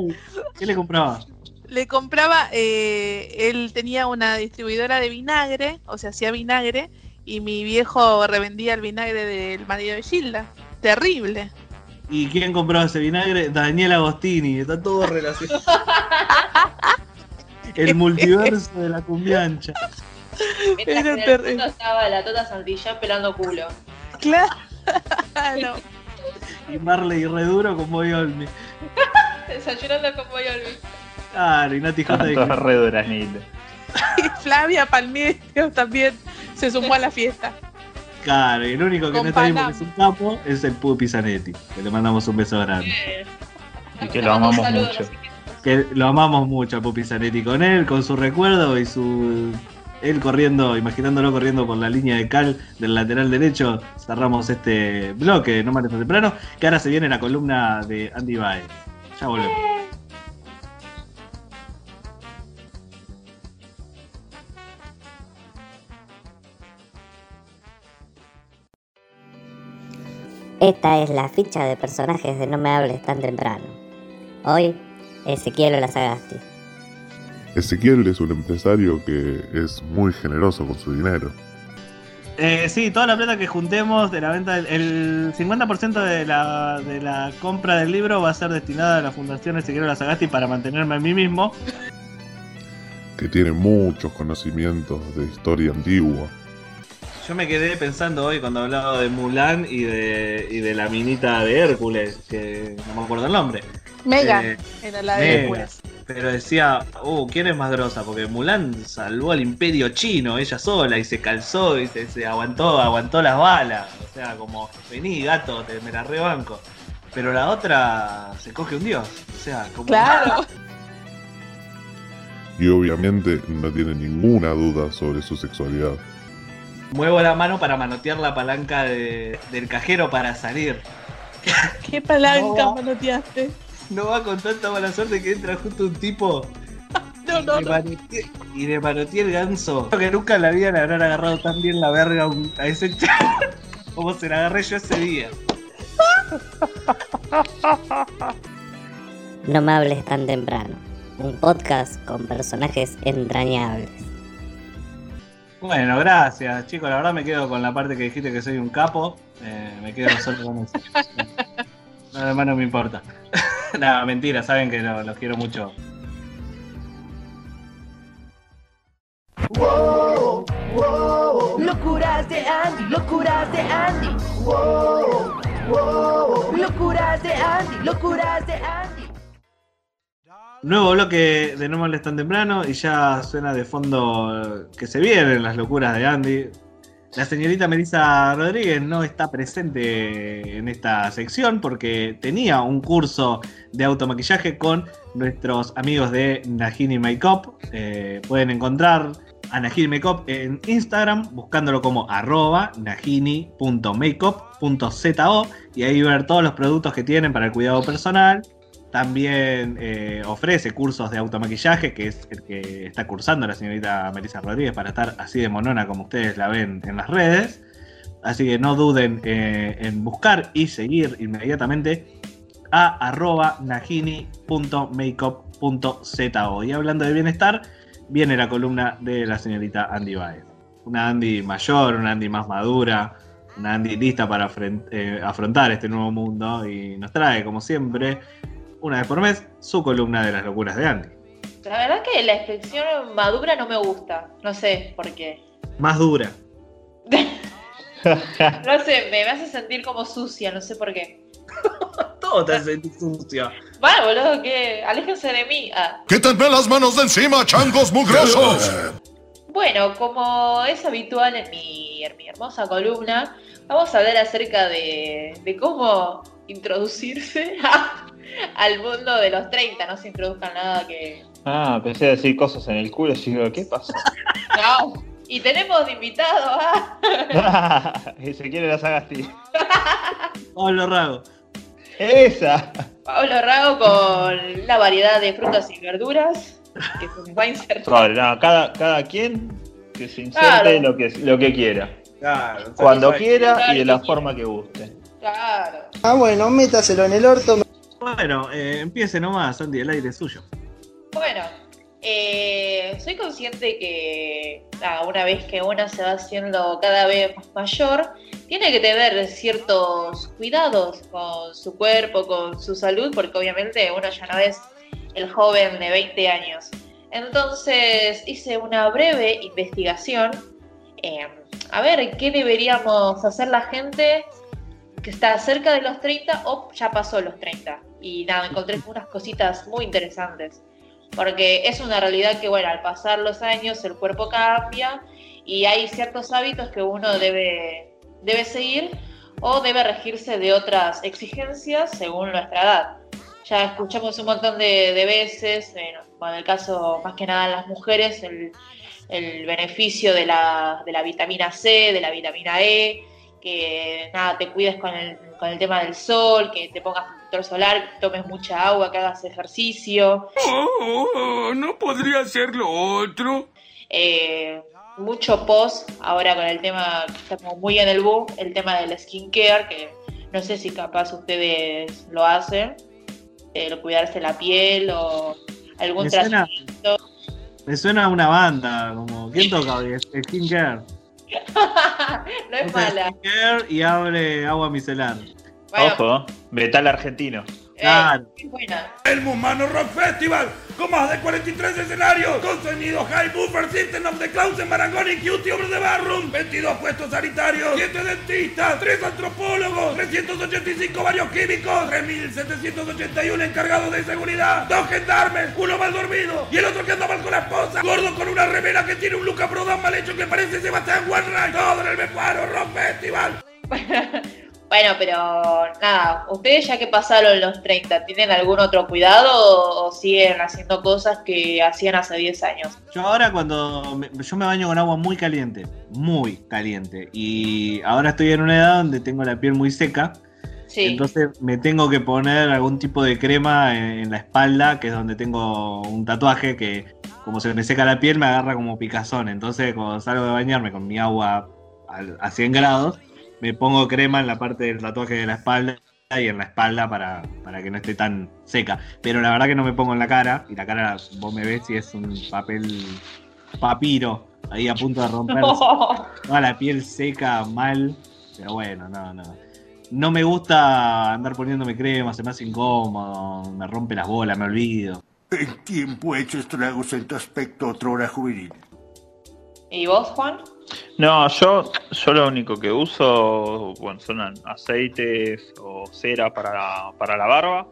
¿Qué le compraba? Le compraba, eh, él tenía una distribuidora de vinagre, o sea, hacía vinagre, y mi viejo revendía el vinagre del marido de Gilda. Terrible. ¿Y quién compraba ese vinagre? Daniel Agostini, está todo relacionado. El multiverso de la cumbiancha. Mientras que en el fondo estaba la Tota Santillán pelando culo. Claro. Y Marley Reduro con Boy Olmi. Desayunando con Boy Olmi. Claro, y Nati J. de Todo re duranito. Y Flavia Palmiero también se sumó a la fiesta. Claro, y el único que Con no está es un capo es el Pupi Zanetti, que le mandamos un beso grande. Y que lo amamos mucho. Que lo amamos mucho a Pupi Zanetti con él, con su recuerdo y su. Él corriendo, imaginándolo corriendo por la línea de cal del lateral derecho, cerramos este bloque No Tan Temprano, que ahora se viene la columna de Andy Baez. Ya volvemos. Esta es la ficha de personajes de No me hables tan temprano. Hoy, Ezequiel Olazagasti. Ezequiel es un empresario que es muy generoso con su dinero. Eh, sí, toda la plata que juntemos de la venta, del- el 50% de la, de la compra del libro va a ser destinada a la Fundación Ezequiel Lazagasti para mantenerme a mí mismo. que tiene muchos conocimientos de historia antigua. Yo me quedé pensando hoy cuando hablaba de Mulan y de, y de la minita de Hércules, que no me acuerdo el nombre. Megan Eh, era la de Megan. Hércules. Pero decía, uh, ¿quién es más grosa? Porque Mulan salvó al imperio chino, ella sola, y se calzó y se, se aguantó, aguantó las balas. O sea, como, vení gato, te, me la rebanco. Pero la otra se coge un dios. O sea, como. Claro. Y obviamente no tiene ninguna duda sobre su sexualidad. Muevo la mano para manotear la palanca de- del cajero para salir. ¿Qué palanca No. manoteaste? No va con tanta mala suerte que entra justo un tipo No, no, y, no. manoteé, y le manoteé el ganso. Creo que nunca en la vida le habrán agarrado tan bien la verga a ese chavo como se la agarré yo ese día. No me hables tan temprano. Un podcast con personajes entrañables. Bueno, gracias, chicos. La verdad me quedo con la parte que dijiste que soy un capo. Eh, me quedo solo con eso. No, además no me importa. Nada, mentira, saben que lo- los quiero mucho. Wow, wow, locuras de Andy, locuras de Andy. Wow, wow, locuras de Andy, locuras de Andy. Nuevo bloque de No me hables tan temprano y ya suena de fondo eh, que se vienen las locuras de Andy. La señorita Melissa Rodríguez no está presente en esta sección porque tenía un curso de automaquillaje con nuestros amigos de Najini Makeup. Eh, pueden encontrar a Najini Makeup en Instagram buscándolo como arroba najini.makeup.zo y ahí ver todos los productos que tienen para el cuidado personal. También eh, ofrece cursos de automaquillaje, que es el que está cursando la señorita Melissa Rodríguez para estar así de monona como ustedes la ven en las redes. Así que no duden eh, en buscar y seguir inmediatamente a arroba najini.makeup.zo. Y hablando de bienestar, viene la columna de la señorita Andy Baez. Una Andy mayor, una Andy más madura, una Andy lista para eh, afrontar este nuevo mundo y nos trae, como siempre, una vez por mes, su columna de las locuras de Andy. La verdad que la expresión madura no me gusta. No sé por qué. Más dura. No sé, me, me hace sentir como sucia, no sé por qué. Todo te hace sucio. Bueno, boludo, que aléjense de mí. Ah. ¡Quítenme las manos de encima, changos mugrosos! Bueno, como es habitual en mi, en mi hermosa columna, vamos a hablar acerca de, de cómo introducirse al mundo de los 30. No se introduzcan nada que. Ah, pensé decir cosas en el culo y digo, ¿qué pasa? No. Y tenemos de invitado a. y se quiere la Sagasti. Pablo Rago. Esa. Pablo Rago con una variedad de frutas y verduras que se va a insertar. Cada, cada quien que se inserte Claro. lo, que, lo que quiera. Claro, Cuando quiera y de la forma que guste. Claro. Ah, bueno, métaselo en el orto. Bueno, eh, empiece nomás, Sandy, el aire es suyo. Bueno, eh, soy consciente que nada, una vez que uno se va haciendo cada vez más mayor, tiene que tener ciertos cuidados con su cuerpo, con su salud, porque obviamente uno ya no es el joven de 20 años. Entonces hice una breve investigación eh, a ver qué deberíamos hacer la gente que está cerca de los 30 o ya pasó los 30. Y nada, encontré unas cositas muy interesantes. Porque es una realidad que, bueno, al pasar los años el cuerpo cambia y hay ciertos hábitos que uno debe, debe seguir o debe regirse de otras exigencias según nuestra edad. Ya escuchamos un montón de, de veces, en, bueno, en el caso más que nada en las mujeres, el, el beneficio de la, de la vitamina C, de la vitamina E, que nada, te cuides con el, con el tema del sol, que te pongas protector solar, tomes mucha agua, que hagas ejercicio. Oh, no podría ser lo otro. Eh, mucho post ahora con el tema que como muy en el boom, el tema del skincare, que no sé si capaz ustedes lo hacen, el cuidarse la piel o algún Me suena- tratamiento. Me suena a una banda, como, ¿quién toca hoy? Skincare. no es mala. Skincare y abre agua micelar. Ojo, metal argentino. Muy buena. El Mumano Rock Festival, con más de 43 escenarios, con sonido High Buffer System of the Clouds, Marangoni y Cutie Over the Barroom, 22 puestos sanitarios, 7 dentistas, 3 antropólogos, 385 varios químicos, 3.781 encargados de seguridad, 2 gendarmes, uno mal dormido y el otro que anda mal con la esposa, gordo con una remera que tiene un Luca Prodan mal hecho que parece Sebastián Wainwright, todo en el Mecuaro Rock Festival. Bueno, pero nada, ustedes ya que pasaron los 30, ¿tienen algún otro cuidado o, siguen haciendo cosas que hacían hace 10 años? Yo ahora cuando me- yo me baño con agua muy caliente, muy caliente, y ahora estoy en una edad donde tengo la piel muy seca, Sí. entonces me tengo que poner algún tipo de crema en, en la espalda, que es donde tengo un tatuaje que como se me seca la piel me agarra como picazón, entonces cuando salgo de bañarme con mi agua al- a 100 grados, me pongo crema en la parte del tatuaje de la espalda y en la espalda para, para que no esté tan seca. Pero la verdad que no me pongo en la cara, y la cara vos me ves y es un papel papiro ahí a punto de romperse. Toda la piel seca, mal. Pero bueno, no, no. No me gusta andar poniéndome crema, se me hace incómodo, me rompe las bolas, me olvido. El tiempo ha hecho estragos en tu aspecto otrora juvenil. ¿Y vos, Juan? No, yo, yo lo único que uso, bueno, son aceites o cera para, para la barba.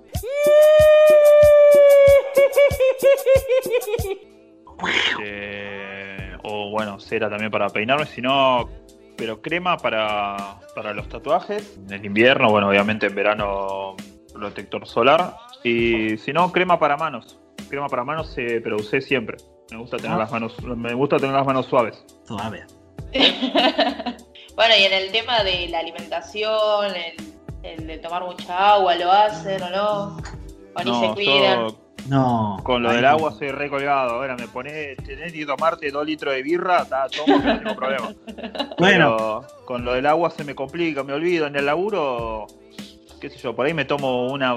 Eh, o bueno, cera también para peinarme, si no, pero crema para, para los tatuajes. En el invierno, bueno, obviamente en verano protector solar. Y si no, crema para manos. Crema para manos, pero usé siempre. Me gusta tener Ah. las manos, me gusta tener las manos suaves. Suave. Bueno, y en el tema de la alimentación, el, el de tomar mucha agua, ¿lo hacen o no? ¿O ni se cuidan? yo No. con lo del no. agua soy recolgado. Ahora me pones, tenés que tomarte dos litros de birra, está, tomo, no tengo problema. Bueno. Pero con lo del agua se me complica, me olvido. En el laburo, qué sé yo, por ahí me tomo una,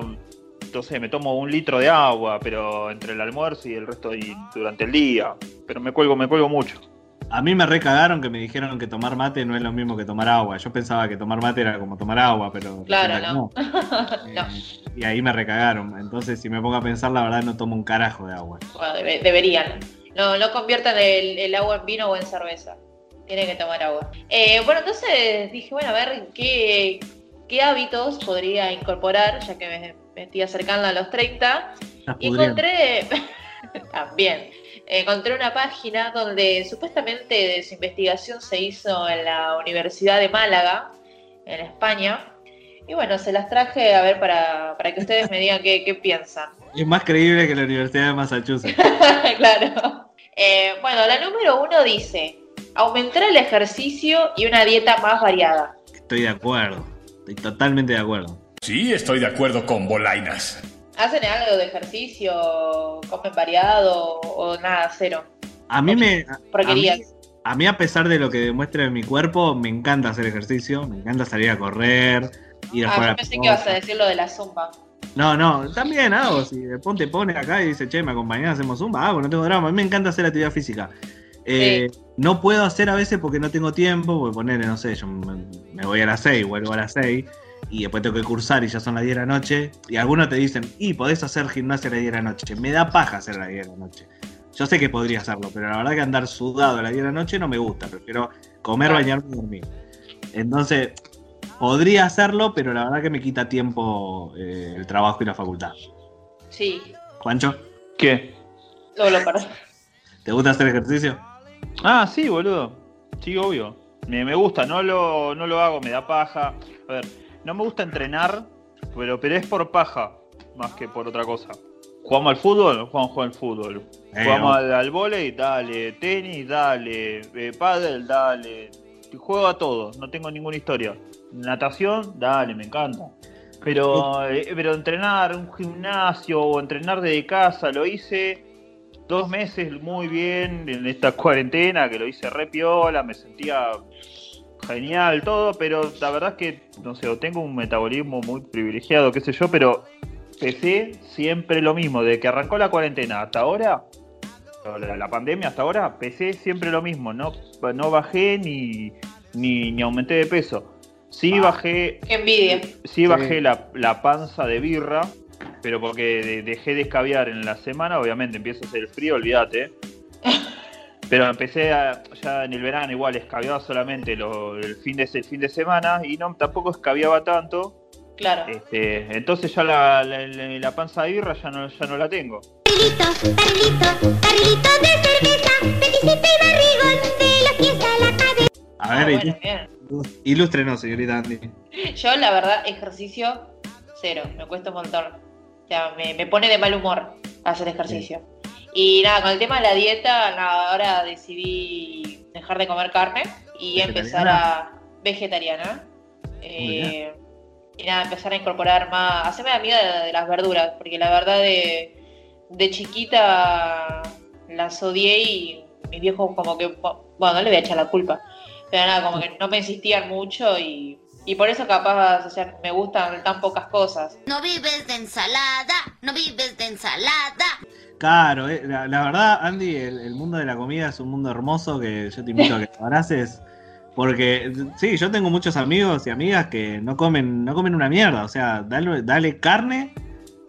entonces me tomo un litro de agua, pero entre el almuerzo y el resto y durante el día. Pero me cuelgo, me cuelgo mucho. A mí me recagaron que me dijeron que tomar mate no es lo mismo que tomar agua. Yo pensaba que tomar mate era como tomar agua, pero Claro, no. Eh, Y ahí me recagaron. Entonces, si me pongo a pensar, la verdad no tomo un carajo de agua. Bueno, debe- deberían. No, no conviertan el, el agua en vino o en cerveza. Tienen que tomar agua. Eh, bueno, entonces dije, bueno, a ver qué, qué hábitos podría incorporar, ya que me, me estoy acercando a los 30. Estás Y pudriendo. encontré también. Encontré una página donde supuestamente su investigación se hizo en la Universidad de Málaga, en España. Y bueno, se las traje a ver para, para que ustedes me digan qué, qué piensan. Es más creíble que la Universidad de Massachusetts. claro. Eh, bueno, la número uno dice, aumentar el ejercicio y una dieta más variada. Estoy de acuerdo. Estoy totalmente de acuerdo. Sí, estoy de acuerdo con Bolainas. ¿Hacen algo de ejercicio? ¿Comen variado? ¿O nada, cero? A mí me. a- Porquerías. A mí, a mí, a pesar de lo que demuestra mi cuerpo, me encanta hacer ejercicio, me encanta salir a correr, ir a Ah, jugar yo pensé que ibas a decir lo de la zumba. No, no, también hago. Si de ponte pone acá y dice, che, me acompañás, hacemos zumba, hago, no tengo drama. A mí me encanta hacer actividad física. Eh, No puedo hacer a veces porque no tengo tiempo, porque ponerle, no sé, yo me, me voy a las 6, vuelvo a las 6 y después tengo que cursar y ya son las 10 de la noche. Y algunos te dicen, y podés hacer gimnasia a las 10 de la noche. Me da paja hacer a las 10 de la noche. Yo sé que podría hacerlo, pero la verdad que andar sudado a las 10 de la noche no me gusta. Prefiero comer, bañarme y dormir. Entonces, podría hacerlo, pero la verdad que me quita tiempo eh, el trabajo y la facultad. Sí, Juancho, ¿Qué? luego lo. ¿te gusta hacer ejercicio? Ah, sí, boludo. Sí, obvio. Me, me gusta, no lo, no lo hago, me da paja. A ver, no me gusta entrenar, pero, pero es por paja, más que por otra cosa. ¿Jugamos al fútbol? Jugamos a jugar al fútbol. Eh, Jugamos al, al vóley, dale. Tenis, dale. Eh, pádel, dale. Juego a todo, no tengo ninguna historia. Natación, dale, me encanta. Pero, eh, pero entrenar un gimnasio o entrenar desde casa, lo hice dos meses muy bien en esta cuarentena, que lo hice re piola, me sentía genial, todo, pero la verdad es que, no sé, o tengo un metabolismo muy privilegiado, qué sé yo, pero pesé siempre lo mismo, desde que arrancó la cuarentena hasta ahora, la, la pandemia hasta ahora, pesé siempre lo mismo, no, no bajé ni, ni, ni aumenté de peso. Sí bajé, Qué envidia. sí bajé la, la panza de birra, pero porque de- dejé de escabiar en la semana, obviamente empieza a hacer el frío, olvídate. Pero empecé a- ya en el verano igual, escabiaba solamente lo- el, fin de, el fin de semana y no tampoco escabiaba tanto. Claro. Este, entonces ya la, la- la- la panza de birra ya no, ya no la tengo. A ver, Ah, y- bueno, ilústrenos, señorita Andy. Yo, la verdad, ejercicio cero. Me cuesta un montón. O sea, me, me pone de mal humor hacer ejercicio. Y nada, con el tema de la dieta, nada, ahora decidí dejar de comer carne y empezar a. vegetariana. Eh, y nada, empezar a incorporar más. hacerme amiga de, de las verduras, porque la verdad de, de chiquita las odié y mis viejos, como que. bueno, no le voy a echar la culpa. Pero nada, como que no me insistían mucho y, y por eso capaz, o sea, me gustan tan pocas cosas. No vives de ensalada, no vives de ensalada. Claro, eh, la, la verdad, Andy, el, el mundo de la comida es un mundo hermoso que yo te invito a que lo abraces. Porque, sí, yo tengo muchos amigos y amigas que no comen, no comen una mierda. O sea, dale, dale carne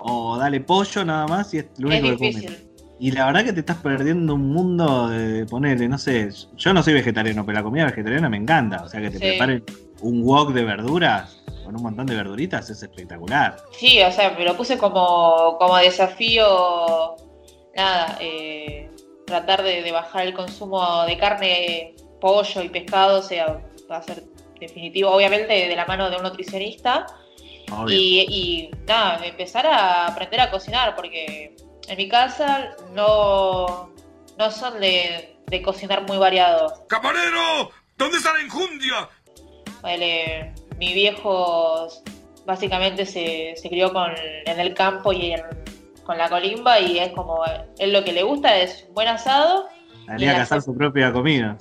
o dale pollo nada más y es lo Es único que comen. Y la verdad que te estás perdiendo un mundo de ponerle, no sé, yo no soy vegetariano, pero la comida vegetariana me encanta. O sea, que te Sí. preparen un wok de verduras con un montón de verduritas es espectacular. Sí, o sea, me lo puse como, como desafío, nada, eh, tratar de, de bajar el consumo de carne, pollo y pescado, o sea, va a ser definitivo, obviamente de la mano de un nutricionista. Obvio. Y, y nada, empezar a aprender a cocinar, porque en mi casa no, no son de, de cocinar muy variados. ¡Camarero! ¿Dónde está la enjundia? Ponele, mi viejo básicamente se, se crió con, en el campo y en- con la colimba y es como, él lo que le gusta es un buen asado, Salía a la- cazar su propia comida.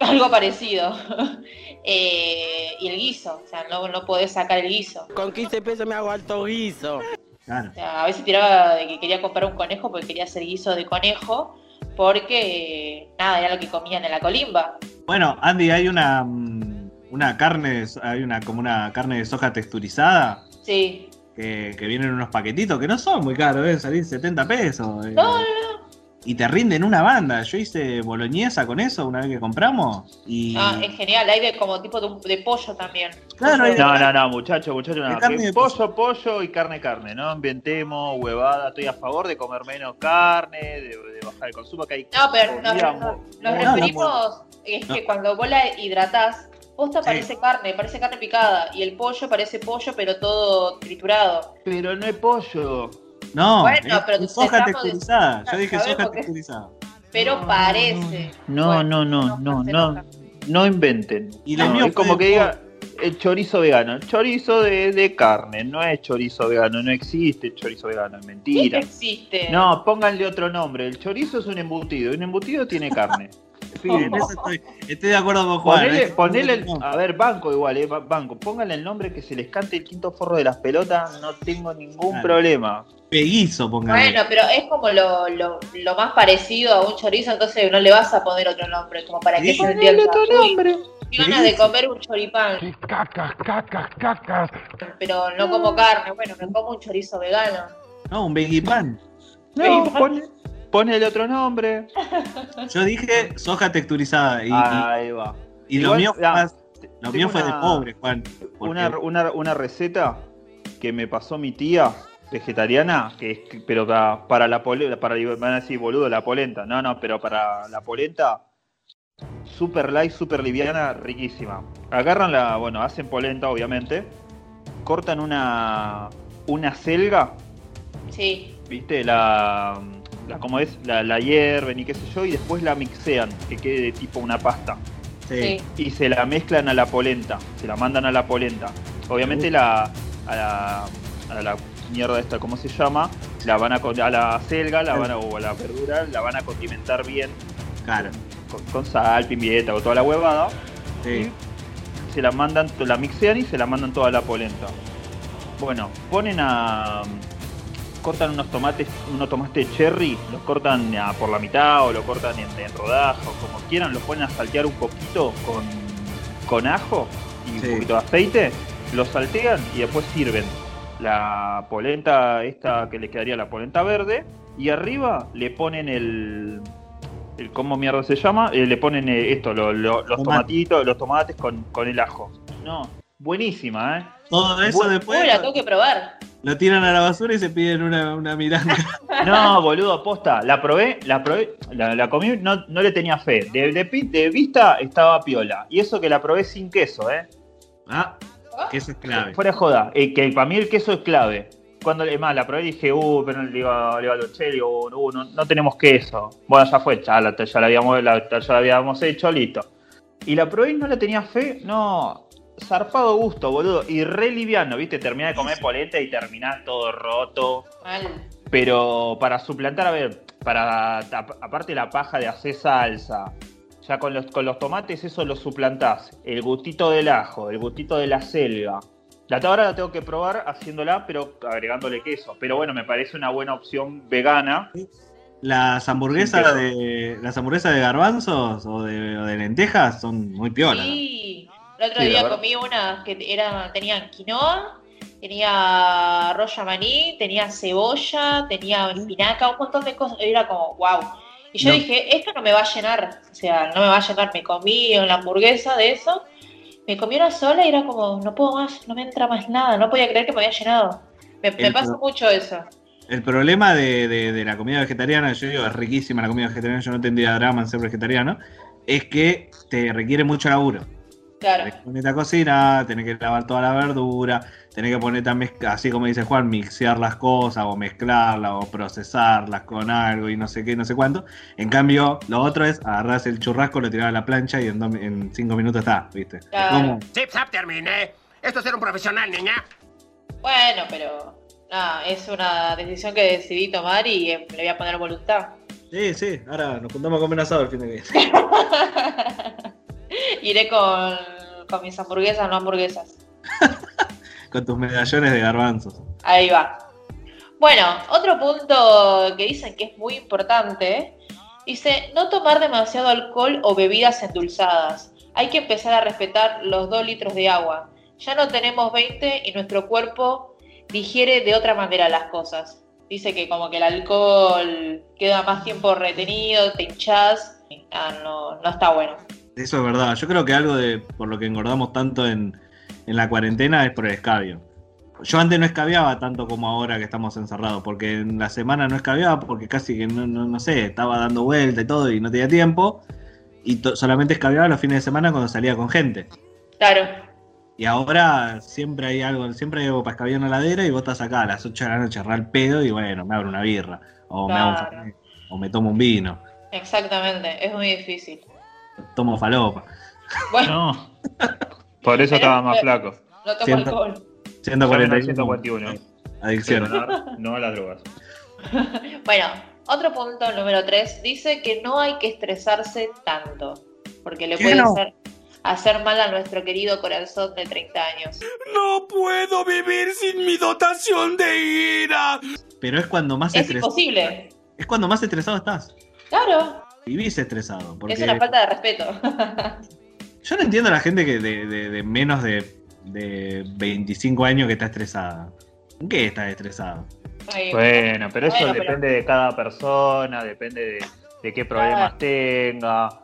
algo parecido. Eh, y el guiso, o sea, no, no podés sacar el guiso. Con 15 pesos me hago alto guiso. Claro. O sea, a veces tiraba de que quería comprar un conejo porque quería hacer guiso de conejo, porque nada, era lo que comían en la colimba. Bueno, Andy, hay una, mm, una carne, hay una como una carne de soja texturizada Sí. Que, que vienen en unos paquetitos que no son muy caros, deben salir 70 pesos. eh, No, no, no. Y te rinden una banda. Yo hice boloñesa con eso una vez que compramos. Y Ah, es genial, hay de como tipo de, un- de pollo también. Claro, hay- No, no, no, muchacho, muchacho, no. Carne de pollo, pollo y carne, carne, ¿no? Inventemos huevada. Estoy a favor de comer menos carne, de, de bajar el consumo, que hay No, pero nos, nos- referimos, es No. que cuando vos la hidratás, posta Sí. parece carne, parece carne picada, y el pollo parece pollo, pero todo triturado. Pero no es pollo. No, Bueno, es, pero es soja de- texturizada. Yo dije ¿sabés soja texturizada. Pero parece. No, no, no, no, no, no inventen. Y los No, míos es como que diga, el chorizo vegano. Chorizo de, de carne, no es chorizo vegano, no existe chorizo vegano, es Sí mentira. existe. No, pónganle otro nombre. El chorizo es un embutido, y un embutido tiene carne. Sí, en eso estoy, estoy de acuerdo con Juan. Ponele, ¿eh? ponele el- a ver, banco igual, eh, ba- banco. Pónganle el nombre que se les cante el quinto forro de las pelotas, no tengo ningún Claro. problema. Peguizo, póngale. Bueno, pero es como lo, lo, lo más parecido a un chorizo, entonces no le vas a poner otro nombre, como para que se entienda. otro nombre. qué ganas de comer un choripán, Cacas, cacas, cacas. pero no como carne. Bueno, me como un chorizo vegano. No, un veggie pan. No, pon- ponele otro nombre. Yo dije soja texturizada. Y, Ahí va. y lo Igual, mío fue, ya, más- lo mío fue de pobre, Juan. porque- Una, una, una receta que me pasó mi tía vegetariana, que es, pero para, para la polenta, para van a decir boludo la polenta, no, no, pero para la polenta super light, super liviana, riquísima. Agarran la, bueno, hacen polenta obviamente, cortan una una selga, Sí, viste, la, la como es, la, la hierven y qué sé yo, y después la mixean, que quede tipo una pasta sí. y se la mezclan a la polenta, se la mandan a la polenta. Obviamente la, a la, a la mierda esta, ¿cómo se llama? La van a, con- a la selga, la van a, o a la verdura, la van a condimentar bien Claro. con, con sal, pimienta o toda la huevada. Sí. Y se la mandan, la mixean y se la mandan toda a la polenta. Bueno, ponen a. cortan unos tomates, unos tomates cherry, los cortan a- por la mitad o lo cortan en, en rodajas, como quieran, los ponen a saltear un poquito con, con ajo y Sí. un poquito de aceite, los saltean y después sirven la polenta esta que le quedaría la polenta verde y arriba le ponen el, el ¿cómo mierda se llama? Eh, le ponen eh, esto, lo- lo- los Tomate. tomatitos, los tomates con, con el ajo. No, buenísima, ¿eh? Todo eso después Uy, la tengo que probar. Lo tiran a la basura y se piden una, una miranda. No, boludo, posta. La probé, la probé, la, la comí, no, no le tenía fe. De, de, vista estaba piola. Y eso que la probé sin queso, ¿eh? ah, que eso es clave. Fuera joda. Eh, que para mí el queso es clave. Cuando es más, la probé y dije, uh, pero le iba, le iba a Che, digo, uh, no, no tenemos queso. Bueno, ya fue, ya la, ya la habíamos, la- ya la habíamos hecho, listo. Y la probé y no le tenía fe, no. Zarpado gusto, boludo. Y re liviano, ¿viste? Terminás de comer polenta y terminás todo roto. Mal. Pero para suplantar, a ver, para ap- aparte la paja de hacer salsa, ya con los, con los tomates eso lo suplantás. El gustito del ajo, el gustito de la selga. La ahora la tengo que probar haciéndola, pero agregándole queso. Pero bueno, me parece una buena opción vegana. Las hamburguesas Sí, de las hamburguesas de garbanzos o de, o de lentejas son muy piolas. ¿no? El otro Sí, día comí unas que era, tenían quinoa, tenía arroz maní, tenía cebolla, tenía espinaca, un montón de cosas. Era como, wow. Y yo No. dije, esto no me va a llenar. O sea, no me va a llenar. Me comí una hamburguesa de eso. Me comí una sola y era como, no puedo más, no me entra más nada. No podía creer que me había llenado. Me, me pasa pro- mucho eso. El problema de, de- de la comida vegetariana, yo digo, es riquísima la comida vegetariana, yo no tendría drama en ser vegetariano, es que te requiere mucho laburo. Claro. Tenés que ponerte a cocinar, tenés que lavar toda la verdura, tenés que ponerte a mezclar, así como dice Juan, mixear las cosas o mezclarlas o procesarlas con algo y no sé qué, no sé cuánto. En cambio, lo otro es agarrás el churrasco, lo tirás a la plancha y en, dos- en cinco minutos está, ¿viste? Claro. ¿Cómo? Zip, zap, terminé. Esto es ser un profesional, niña. Bueno, pero nada, es una decisión que decidí tomar y eh, le voy a poner voluntad. Sí, sí, ahora nos juntamos a comer asado el fin de viene. Iré con, con mis hamburguesas, no hamburguesas. Con tus medallones de garbanzos. Ahí va. Bueno, otro punto que dicen que es muy importante, dice no tomar demasiado alcohol o bebidas endulzadas. Hay que empezar a respetar los 2 litros de agua. Ya no tenemos 20 y nuestro cuerpo digiere de otra manera las cosas. Dice que como que el alcohol queda más tiempo retenido, te hinchás. Ah, no, no está bueno. Eso es verdad. Yo creo que algo de por lo que engordamos tanto en, en la cuarentena es por el escabio. Yo antes no escabiaba tanto como ahora que estamos encerrados, porque en la semana no escabiaba porque casi que no, no, no sé, estaba dando vuelta y todo y no tenía tiempo. Y solamente escabiaba los fines de semana cuando salía con gente. Claro, Y ahora siempre hay algo, siempre hay algo para escabiar en la heladera y vos estás acá a las 8 de la noche, al pedo y bueno, me abro una birra. O me hago un o me tomo un vino, exactamente. Es muy difícil. Tomo falopa. Bueno, No. Por eso estaba más flaco. No tomo Siento- alcohol. 141. 141. Adicciones. Pero no, no a las drogas. Bueno, otro punto número 3 dice que no hay que estresarse tanto, porque le ¿Qué puede no? hacer, hacer mal a nuestro querido corazón de 30 años. No puedo vivir sin mi dotación de ira. Pero es cuando más Es estresado. imposible. Es cuando más estresado estás. Claro, Vivís estresado. Porque es una falta de respeto. yo no entiendo a la gente que de, de- de menos de, de 25 años que está estresada. ¿En qué estás estresado? Ay, Bueno, pero eso Bueno, pero- depende de cada persona, depende de, de qué problemas tenga,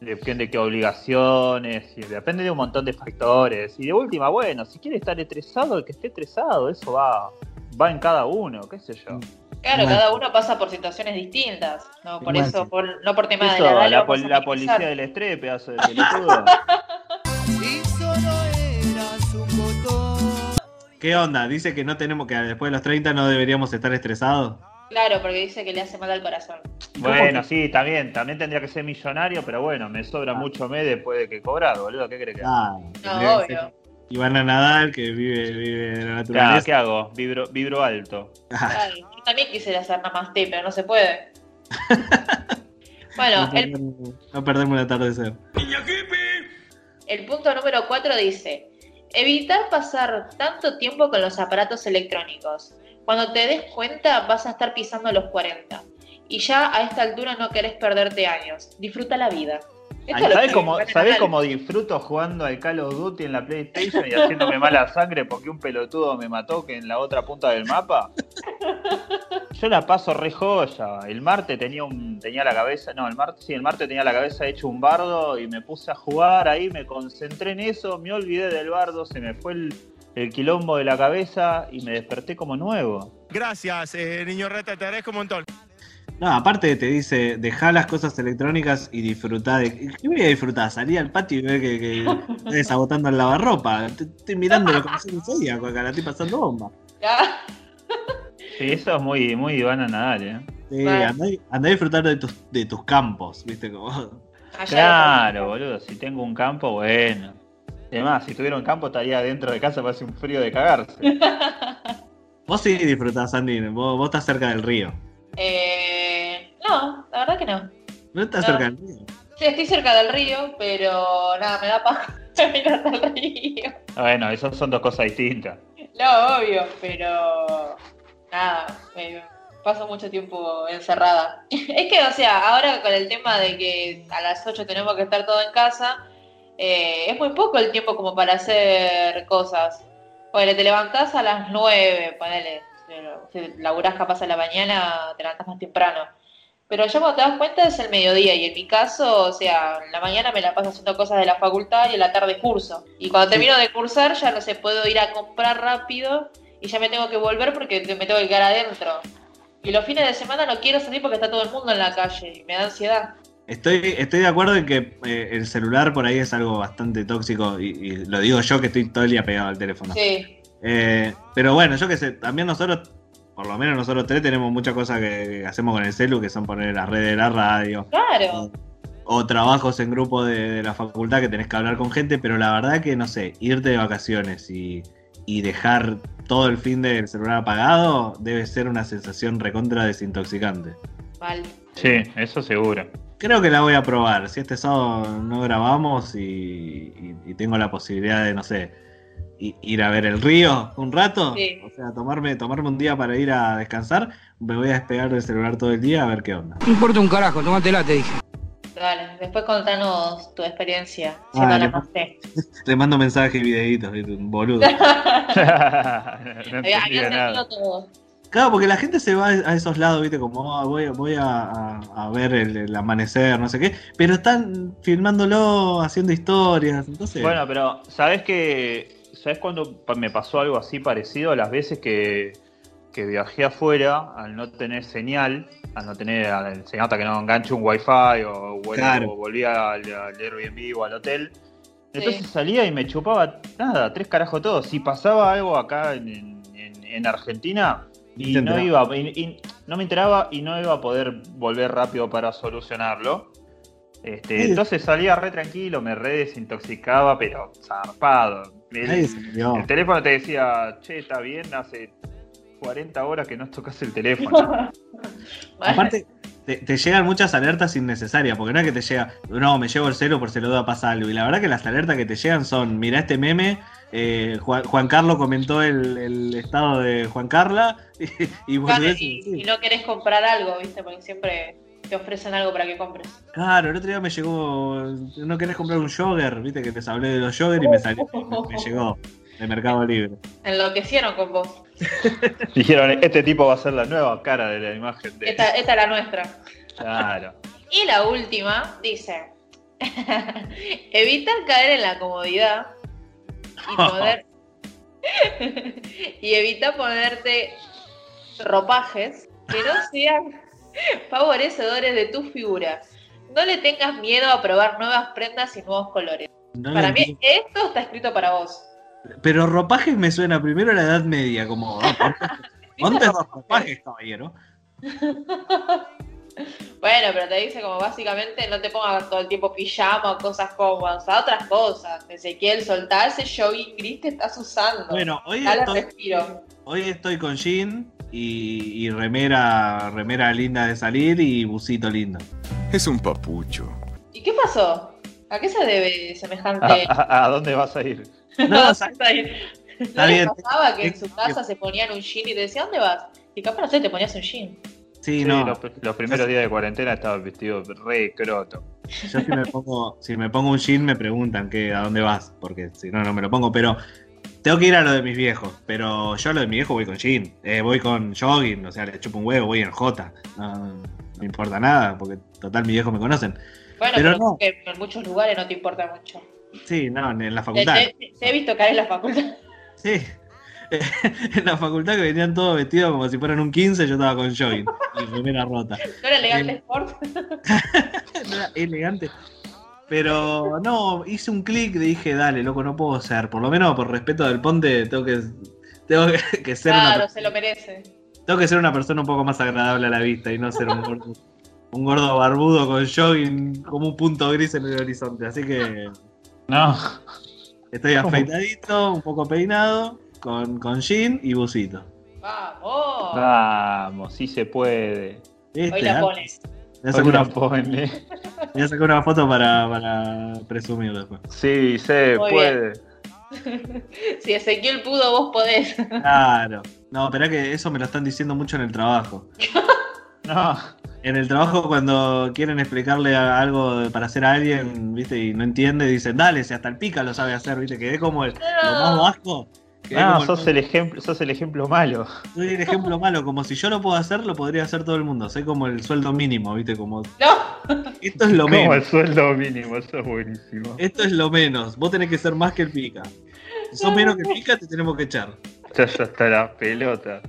depende de qué obligaciones, y depende de un montón de factores. Y de última, bueno, si quiere estar estresado, el que esté estresado, eso va, va en cada uno, qué sé yo. Claro, cada uno pasa por situaciones distintas. No por eso, sí. por- no por tema de la la, pol- la policía del estrés, pedazo de pelotudo. ¿Qué onda? Dice que no tenemos que después de los 30 no deberíamos estar estresados. Claro, porque dice que le hace mal al corazón. bueno, sí, también, también tendría que ser millonario, pero bueno, me Ah. sobra mucho mes después de que cobrar, boludo, ¿qué crees que? Ah, No, tendría que ser obvio. Ivana Nadal, que vive, vive de la Claro, naturaleza. ¿Qué hago? Vibro, vibro alto. Claro, yo también quisiera hacer namaste, pero no se puede. bueno, no, el, perdemos, no perdemos el atardecer. el punto número 4 dice: evitar pasar tanto tiempo con los aparatos electrónicos. Cuando te des cuenta, vas a estar pisando los 40. Y ya a esta altura no querés perderte años. Disfruta la vida. ¿Sabes cómo, Ivana ¿sabés Nadal- cómo disfruto jugando al Call of Duty en la PlayStation y haciéndome mala sangre porque un pelotudo me mató que en la otra punta del mapa? Yo la paso re joya. El martes tenía un, tenía la cabeza, no, el martes sí, el martes tenía la cabeza hecho un bardo y me puse a jugar ahí, me concentré en eso, me olvidé del bardo, se me fue el, el quilombo de la cabeza y me desperté como nuevo. Gracias, eh, niño rata, te agradezco un montón. No, aparte te dice, deja las cosas electrónicas y disfrutá de... ¿Qué voy a disfrutar? Salí al patio y ver que, que estás desabotando el lavarropa. Te- Estoy mirando lo que pasó en Zodíaco acá, la estoy pasando bomba. Ya. Sí, eso es muy, muy Ivana Nadal, ¿eh? Sí, Vale. andá, andá a disfrutar de tus, de tus campos, ¿viste? Como... Claro, boludo, si tengo un campo, bueno. Además, si tuviera un campo estaría dentro de casa, hace un frío de cagarse. Vos sí disfrutás, Andy, vos, vos estás cerca del río. Eh, no, la verdad que no. ¿No estás No. cerca del río? Sí, estoy cerca del río, pero nada, me da paja mirar al río. Bueno, esas son dos cosas distintas. No, obvio, pero nada, me paso mucho tiempo encerrada. Es que, o sea, ahora con el tema de que a las 8 tenemos que estar todo en casa, eh, es muy poco el tiempo como para hacer cosas. Ponele, te levantás a las 9, ponele, si laburás capaz a la mañana, te levantás más temprano. Pero ya cuando te das cuenta es el mediodía y en mi caso, o sea, en la mañana me la paso haciendo cosas de la facultad y en la tarde curso. Y cuando termino de cursar ya no sé, puedo ir a comprar rápido y ya me tengo que volver porque me tengo que quedar adentro. Y los fines de semana no quiero salir porque está todo el mundo en la calle y me da ansiedad. Estoy, estoy de acuerdo en que eh, el celular por ahí es algo bastante tóxico y, y lo digo yo que estoy todo el día pegado al teléfono. Sí, Eh, pero bueno, yo qué sé, también nosotros, por lo menos nosotros tres, tenemos muchas cosas que, que hacemos con el celu, que son poner las redes de la radio, claro. o trabajos en grupo de, de la facultad que tenés que hablar con gente, pero la verdad que, no sé, irte de vacaciones y, y dejar todo el fin del celular apagado debe ser una sensación recontra desintoxicante. Mal. Sí, eso seguro. Creo que la voy a probar. Si este sábado no grabamos y, y- y tengo la posibilidad de, no sé, ir a ver el río un rato, Sí. o sea, tomarme, tomarme un día para ir a descansar, me voy a despegar del celular todo el día a ver qué onda. No importa un carajo, tómatela, te dije. Dale, después contanos tu experiencia Ah, siendo le- namaste. Te mando mensajes y videitos, ¿viste? un boludo. no Había todo. Claro, porque la gente se va a esos lados, ¿viste? Como "Ah, voy, voy a, a- a ver el, el amanecer, no sé qué, pero están filmándolo, haciendo historias, entonces... Bueno, pero ¿sabes que ¿Sabes cuando me pasó algo así parecido? Las veces que, que viajé afuera, al no tener señal, al no tener, al, se nota que no engancho un wifi o, vuelvo- Claro. o volvía al, al Airbnb o al hotel. Entonces salía y me chupaba nada, tres carajos todo. Si pasaba algo acá en, en- en Argentina y no iba, y- y no me enteraba y no iba a poder volver rápido para solucionarlo. Este, entonces salía re tranquilo, me re desintoxicaba, pero zarpado. El, teléfono te decía, che, está bien, hace 40 horas que no tocas el teléfono. Aparte, te, te llegan muchas alertas innecesarias, porque no es que te llega, no, me llevo el celo por se lo da pasa algo. Y la verdad que las alertas que te llegan son, mira este meme, eh, Juan, Juan Carlos comentó el, el estado de Juan Carla, y, y y no querés comprar algo, ¿viste? Porque siempre te ofrecen algo para que compres. Claro, el otro día me llegó, no querés comprar un jogger, viste que les hablé de los joggers y me salió, me, me llegó de Mercado Libre. Enloquecieron con vos. Dijeron, este tipo va a ser la nueva cara de la imagen de... Esta, esta es la nuestra. Claro. Y la última dice: evitar caer en la comodidad y poder. y evita ponerte ropajes que no sean favorecedores de tu figura. No le tengas miedo a probar nuevas prendas y nuevos colores. No para mí, entiendo. esto está escrito para vos. Pero ropajes me suena primero a la Edad Media, como, ah, ponte- ponte los ropajes, caballero. Bueno, pero te dice como básicamente no te pongas todo el tiempo pijama o cosas cómodas, a otras cosas. Ezequiel, soltar ese jogging gris que estás usando. Bueno, hoy Dale estoy- respiro. Hoy estoy con jean y, y remera, remera linda de salir y busito lindo. Es un papucho. ¿Y qué pasó? ¿A qué se debe semejante? ¿A, a- a dónde vas a ir? No, Está ahí. ¿No Está les pasaba que en su casa se ponían un jean y te decían, ¿dónde vas? Y capaz no sé, te ponías un jean. Sí, Sí, no. los, los primeros días de cuarentena estaba vestido re croto. Yo si me pongo, si me pongo un jean me preguntan que a dónde vas, porque si no, no me lo pongo, pero tengo que ir a lo de mis viejos, pero yo a lo de mi viejo voy con jean, eh, voy con jogging, o sea, le chupo un huevo, voy en J, no, no me importa nada, porque total mis viejos me conocen. Bueno, Pero pero, no. que en muchos lugares no te importa mucho. Sí, no, en la facultad. te- te he visto caer en la facultad. Sí. En la facultad que venían todos vestidos como si fueran un 15, yo estaba con jogging y remera rota. ¿No era elegante Eh, sport? No era elegante. Pero no, hice un clic y dije, dale, loco, no puedo ser. Por lo menos por respeto del ponte, tengo que, tengo que, que ser una, Claro, per- se lo merece. tengo que ser una persona un poco más agradable a la vista y no ser un gordo, un gordo barbudo con jogging como un punto gris en el horizonte. Así que No. estoy afeitadito, un poco peinado, con, con jean y busito. ¡Vamos! Vamos, sí se puede. ¿Viste? Hoy la pones. Voy a sacar una, voy a sacar una foto para, para presumir después. Sí, se Muy puede. si Ezequiel pudo, vos podés. Claro. No, espera que eso me lo están diciendo mucho en el trabajo. No. En el trabajo cuando quieren explicarle algo para hacer a alguien, ¿viste? Y no entiende, dicen, dale, si hasta el pica lo sabe hacer, ¿viste? Que es como el, lo más bajo. Como sos el ejemplo, sos el ejemplo malo. Soy el ejemplo malo, como si yo lo puedo hacer, lo podría hacer todo el mundo. Soy como el sueldo mínimo, ¿viste? Como, No, esto es lo Como el menos. sueldo mínimo, eso es buenísimo. Esto es lo menos. Vos tenés que ser más que el pica. Si sos menos que el pica, te tenemos que echar. Ya, ya está la pelota.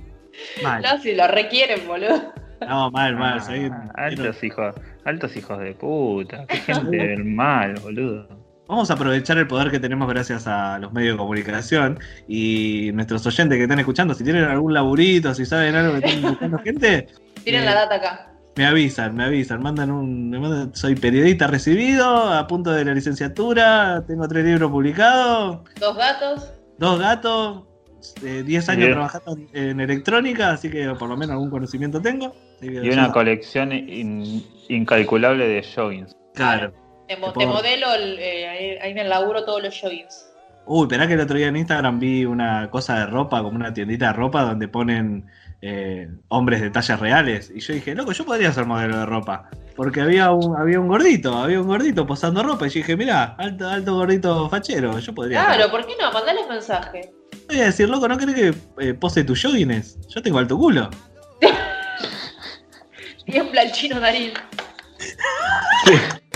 Mal. no, si lo requieren, boludo. No, mal, mal. soy un- Altos hijos, altos hijos de puta. Qué gente del mal, boludo. Vamos a aprovechar el poder que tenemos gracias a los medios de comunicación y nuestros oyentes que están escuchando. Si tienen algún laburito, si saben algo que están buscando gente, Tienen Eh, la data acá. me avisan, me avisan. Mandan un. me mandan- soy periodista recibido, a punto de la licenciatura, tengo tres libros publicados, Dos gatos. dos gatos, eh, 10 años Bien. trabajando en, electrónica, así que por lo menos algún conocimiento tengo. Y una ya- colección in- incalculable de joggings. Claro. Te, modelo el- eh, ahí- ahí en el laburo todos los joggings. Uy, esperá que el otro día en Instagram vi una cosa de ropa, como una tiendita de ropa donde ponen eh, hombres de tallas reales. Y yo dije, loco, yo podría ser modelo de ropa. Porque había un, había un gordito, había un gordito posando ropa. Y yo dije, mirá, alto, alto gordito fachero, yo podría. ser". Claro, ¿por qué no? Mandales mensaje. Voy a decir, loco, ¿no crees que eh, pose tus joggings? Yo tengo alto culo. Tiembla el chino Darín.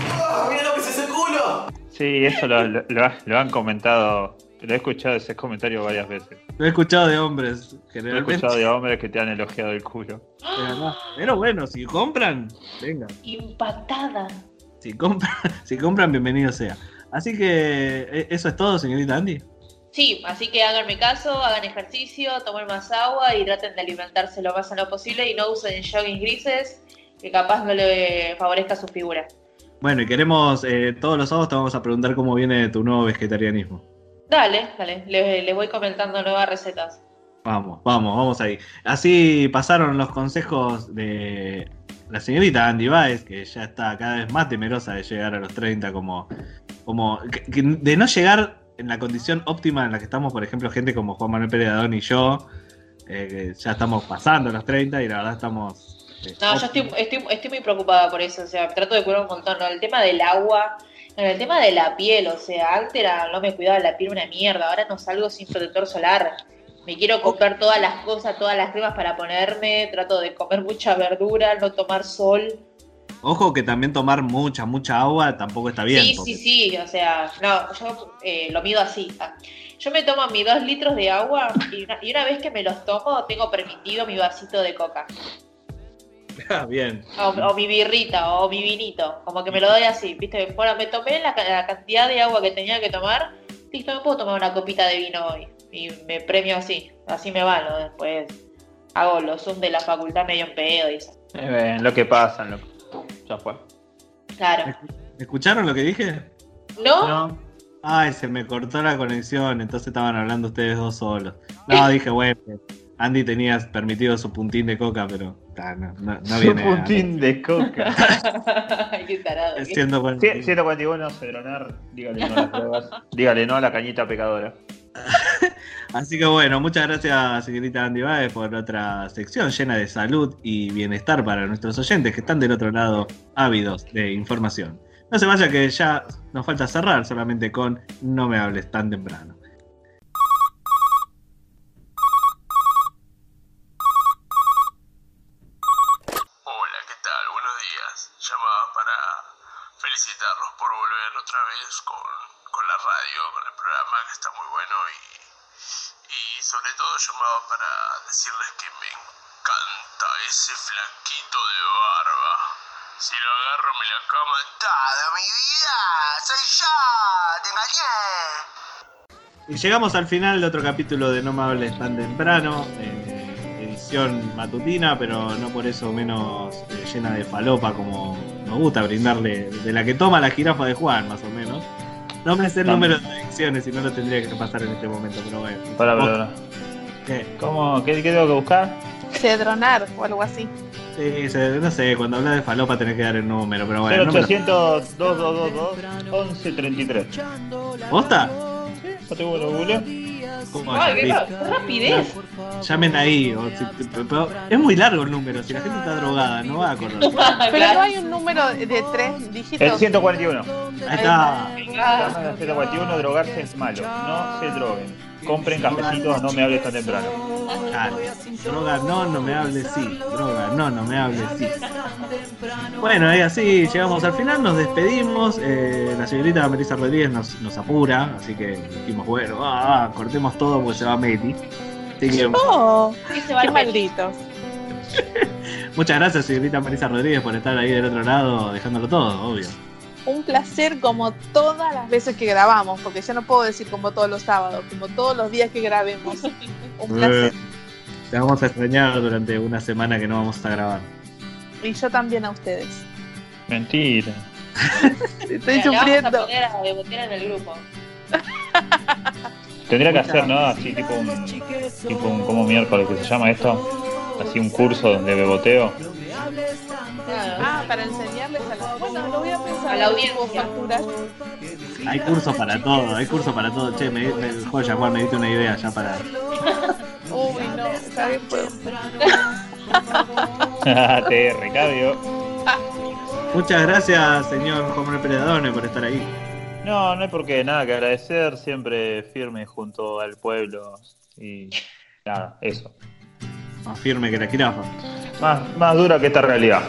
¡Mira lo que es ese culo! Sí, eso lo, lo- lo ha- lo han comentado. Lo he escuchado ese comentario varias veces. Lo he escuchado de hombres, Lo he generalmente. escuchado de hombres que te han elogiado el culo. Pero, no. Pero bueno, si compran, venga. Empatada. Si compran, si compran, bienvenido sea. Así que eh, eso es todo, señorita Andy. Sí, así que háganme caso, hagan ejercicio, tomen más agua y traten de alimentarse lo más sano posible y no usen jogging grises que capaz no le favorezca su figura. Bueno, y queremos, eh, todos los sábados te vamos a preguntar cómo viene tu nuevo vegetarianismo. Dale, dale, les, les voy comentando nuevas recetas. Vamos, vamos, vamos ahí. Así pasaron los consejos de la señorita Andy Baez, que ya está cada vez más temerosa de llegar a los 30, como, como que- que de no llegar en la condición óptima en la que estamos, por ejemplo, gente como Juan Manuel Pérez Adón y yo, eh, que ya estamos pasando los 30 y la verdad estamos... No, yo estoy, estoy, estoy muy preocupada por eso, o sea, trato de cuidar un montón, ¿no? El tema del agua, no, el tema de la piel, o sea, antes era, no me cuidaba la piel una mierda, ahora no salgo sin protector solar. Me quiero comprar todas las cosas, todas las cremas para ponerme, trato de comer mucha verdura, no tomar sol. Ojo que también tomar mucha, mucha agua tampoco está bien. sí, porque- sí, sí, o sea, no, yo eh, lo mido así. ah. Yo me tomo mis dos litros de agua y una, y una vez que me los tomo, tengo permitido mi vasito de coca. Ah, bien. O, o mi birrita, o mi vinito, como que me lo doy así, ¿viste? Bueno, me tomé la, la cantidad de agua que tenía que tomar, listo, me puedo tomar una copita de vino hoy. Y me premio así, así me va, ¿no? Después hago los Zoom de la facultad medio en pedo y eso. Eh, lo que pasa, lo- ya fue. Claro. ¿Escucharon lo que dije? ¿No? Ay, se me cortó la conexión, entonces estaban hablando ustedes dos solos. No, dije, bueno, Andy tenías permitido su puntín de coca, pero ta, no, no, no Su viene. a- puntín de coca. Ay, qué tarado. Es ¿qué? 141. Sí, 141, Cedronar, dígale no a las drogas. Dígale no a la cañita pecadora. Así que bueno, muchas gracias, señorita Andy Baez, por otra sección llena de salud y bienestar para nuestros oyentes que están del otro lado ávidos de información. No se vaya que ya nos falta cerrar solamente con No me hables tan temprano. Hola, ¿qué tal? Buenos días. Llamaba para felicitarlos por volver otra vez con, con la radio, con el programa que está muy bueno y, y sobre todo llamaba para decirles que me encanta ese flaquito de barba. Si lo agarro me la cama toda mi vida. Soy yo, te engañé. Y llegamos al final de otro capítulo de No me hables tan temprano, eh, edición matutina, pero no por eso menos eh, llena de falopa como nos gusta brindarle, de la que toma la jirafa de Juan, más o menos. No me sé el número de ediciones y no lo tendría que pasar en este momento, pero bueno. Para, Vos- para, ¿Qué? ¿Cómo? ¿Qué, qué tengo que buscar? Cedronar o algo así. Sí, se- no sé, cuando hablas de falopa tenés que dar el número, pero bueno. no me lo- 0800 2222 1133. ¿Posta? ¿No tengo lo googleo? ¿Cómo Ay, qué rapidez. Llamen ahí. o si- pero es muy largo el número, si la gente está drogada, no va a acordar. Pero no hay un número de tres dígitos. El 141. Ahí está. Al 141, drogarse es malo. No se droguen. Compren cafecitos, no me hables tan temprano. Claro. Droga no, no me hables sí. Droga no, no me hables sí. Bueno, y así llegamos al final, nos despedimos. eh, la señorita Melissa Rodríguez nos, nos apura, así que dijimos, bueno, ah, cortemos todo porque se va Meti. Así que Oh, Y se malditos. muchas gracias, señorita Melissa Rodríguez, por estar ahí del otro lado, dejándolo todo, obvio. Un placer como todas las veces que grabamos, porque ya no puedo decir como todos los sábados, como todos los días que grabemos. Un placer. Eh, Te vamos a extrañar durante una semana que no vamos a grabar. Y yo también a ustedes. Mentira. Estoy Mira, le vamos a sufriendo. poner a bebotear en el grupo. Tendría que hacer, ¿no? Así tipo un, tipo un como miércoles que se llama esto. Así un curso de beboteo. Ah, para enseñarles a la, bueno, lo voy a pensar. A la audiencia. facturar. Hay cursos para todo, hay cursos para todo. Che, me, me, joya, Juan, me diste una idea ya para. Uy, no, bien puedo. Te recabio. Muchas gracias, señor Juan Peredadone, por estar ahí. No, no hay por qué nada que agradecer. Siempre firme junto al pueblo. Y nada, eso. Más firme que la jirafa. Más, más dura que esta realidad.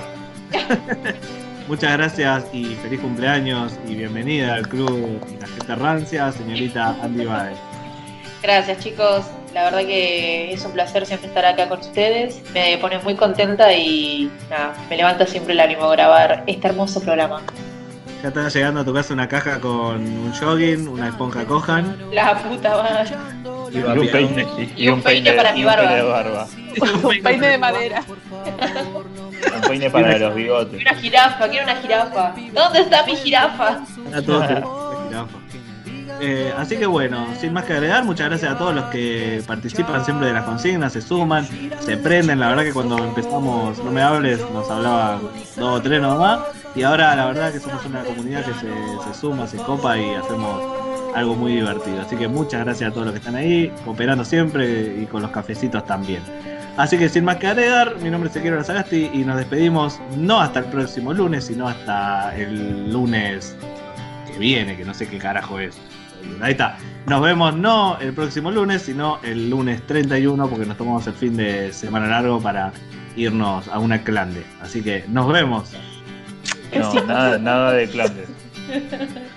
Muchas gracias y feliz cumpleaños y bienvenida al club La Gente Rancia, señorita Andy Baez. Gracias chicos, la verdad que es un placer siempre estar acá con ustedes, me pone muy contenta y nada, me levanta siempre el ánimo grabar este hermoso programa. Ya está llegando a tu casa una caja con un jogging, una esponja cojan La puta madre. y, Y un peine, y, y un peine, para mi un peine barba. de barba. Un peine de madera. Un peine para los bigotes. Una jirafa, quiero una jirafa. ¿Dónde está mi jirafa? A todos te- jirafa. Eh, así que bueno, sin más que agregar, muchas gracias a todos los que participan siempre de las consignas, se suman, se prenden. La verdad que cuando empezamos No Me Hables nos hablaban dos o tres nomás. Y ahora la verdad que somos una comunidad que se, suma, se copa y hacemos algo muy divertido. Así que muchas gracias a todos los que están ahí, cooperando siempre y con los cafecitos también. Así que sin más que agregar, mi nombre es Ezequiel Sagasti y nos despedimos no hasta el próximo lunes, sino hasta el lunes que viene, que no sé qué carajo es. Ahí está. Nos vemos no el próximo lunes, sino el lunes 31, porque nos tomamos el fin de semana largo para irnos a una clande. Así que nos vemos. No, nada, nada de clandes.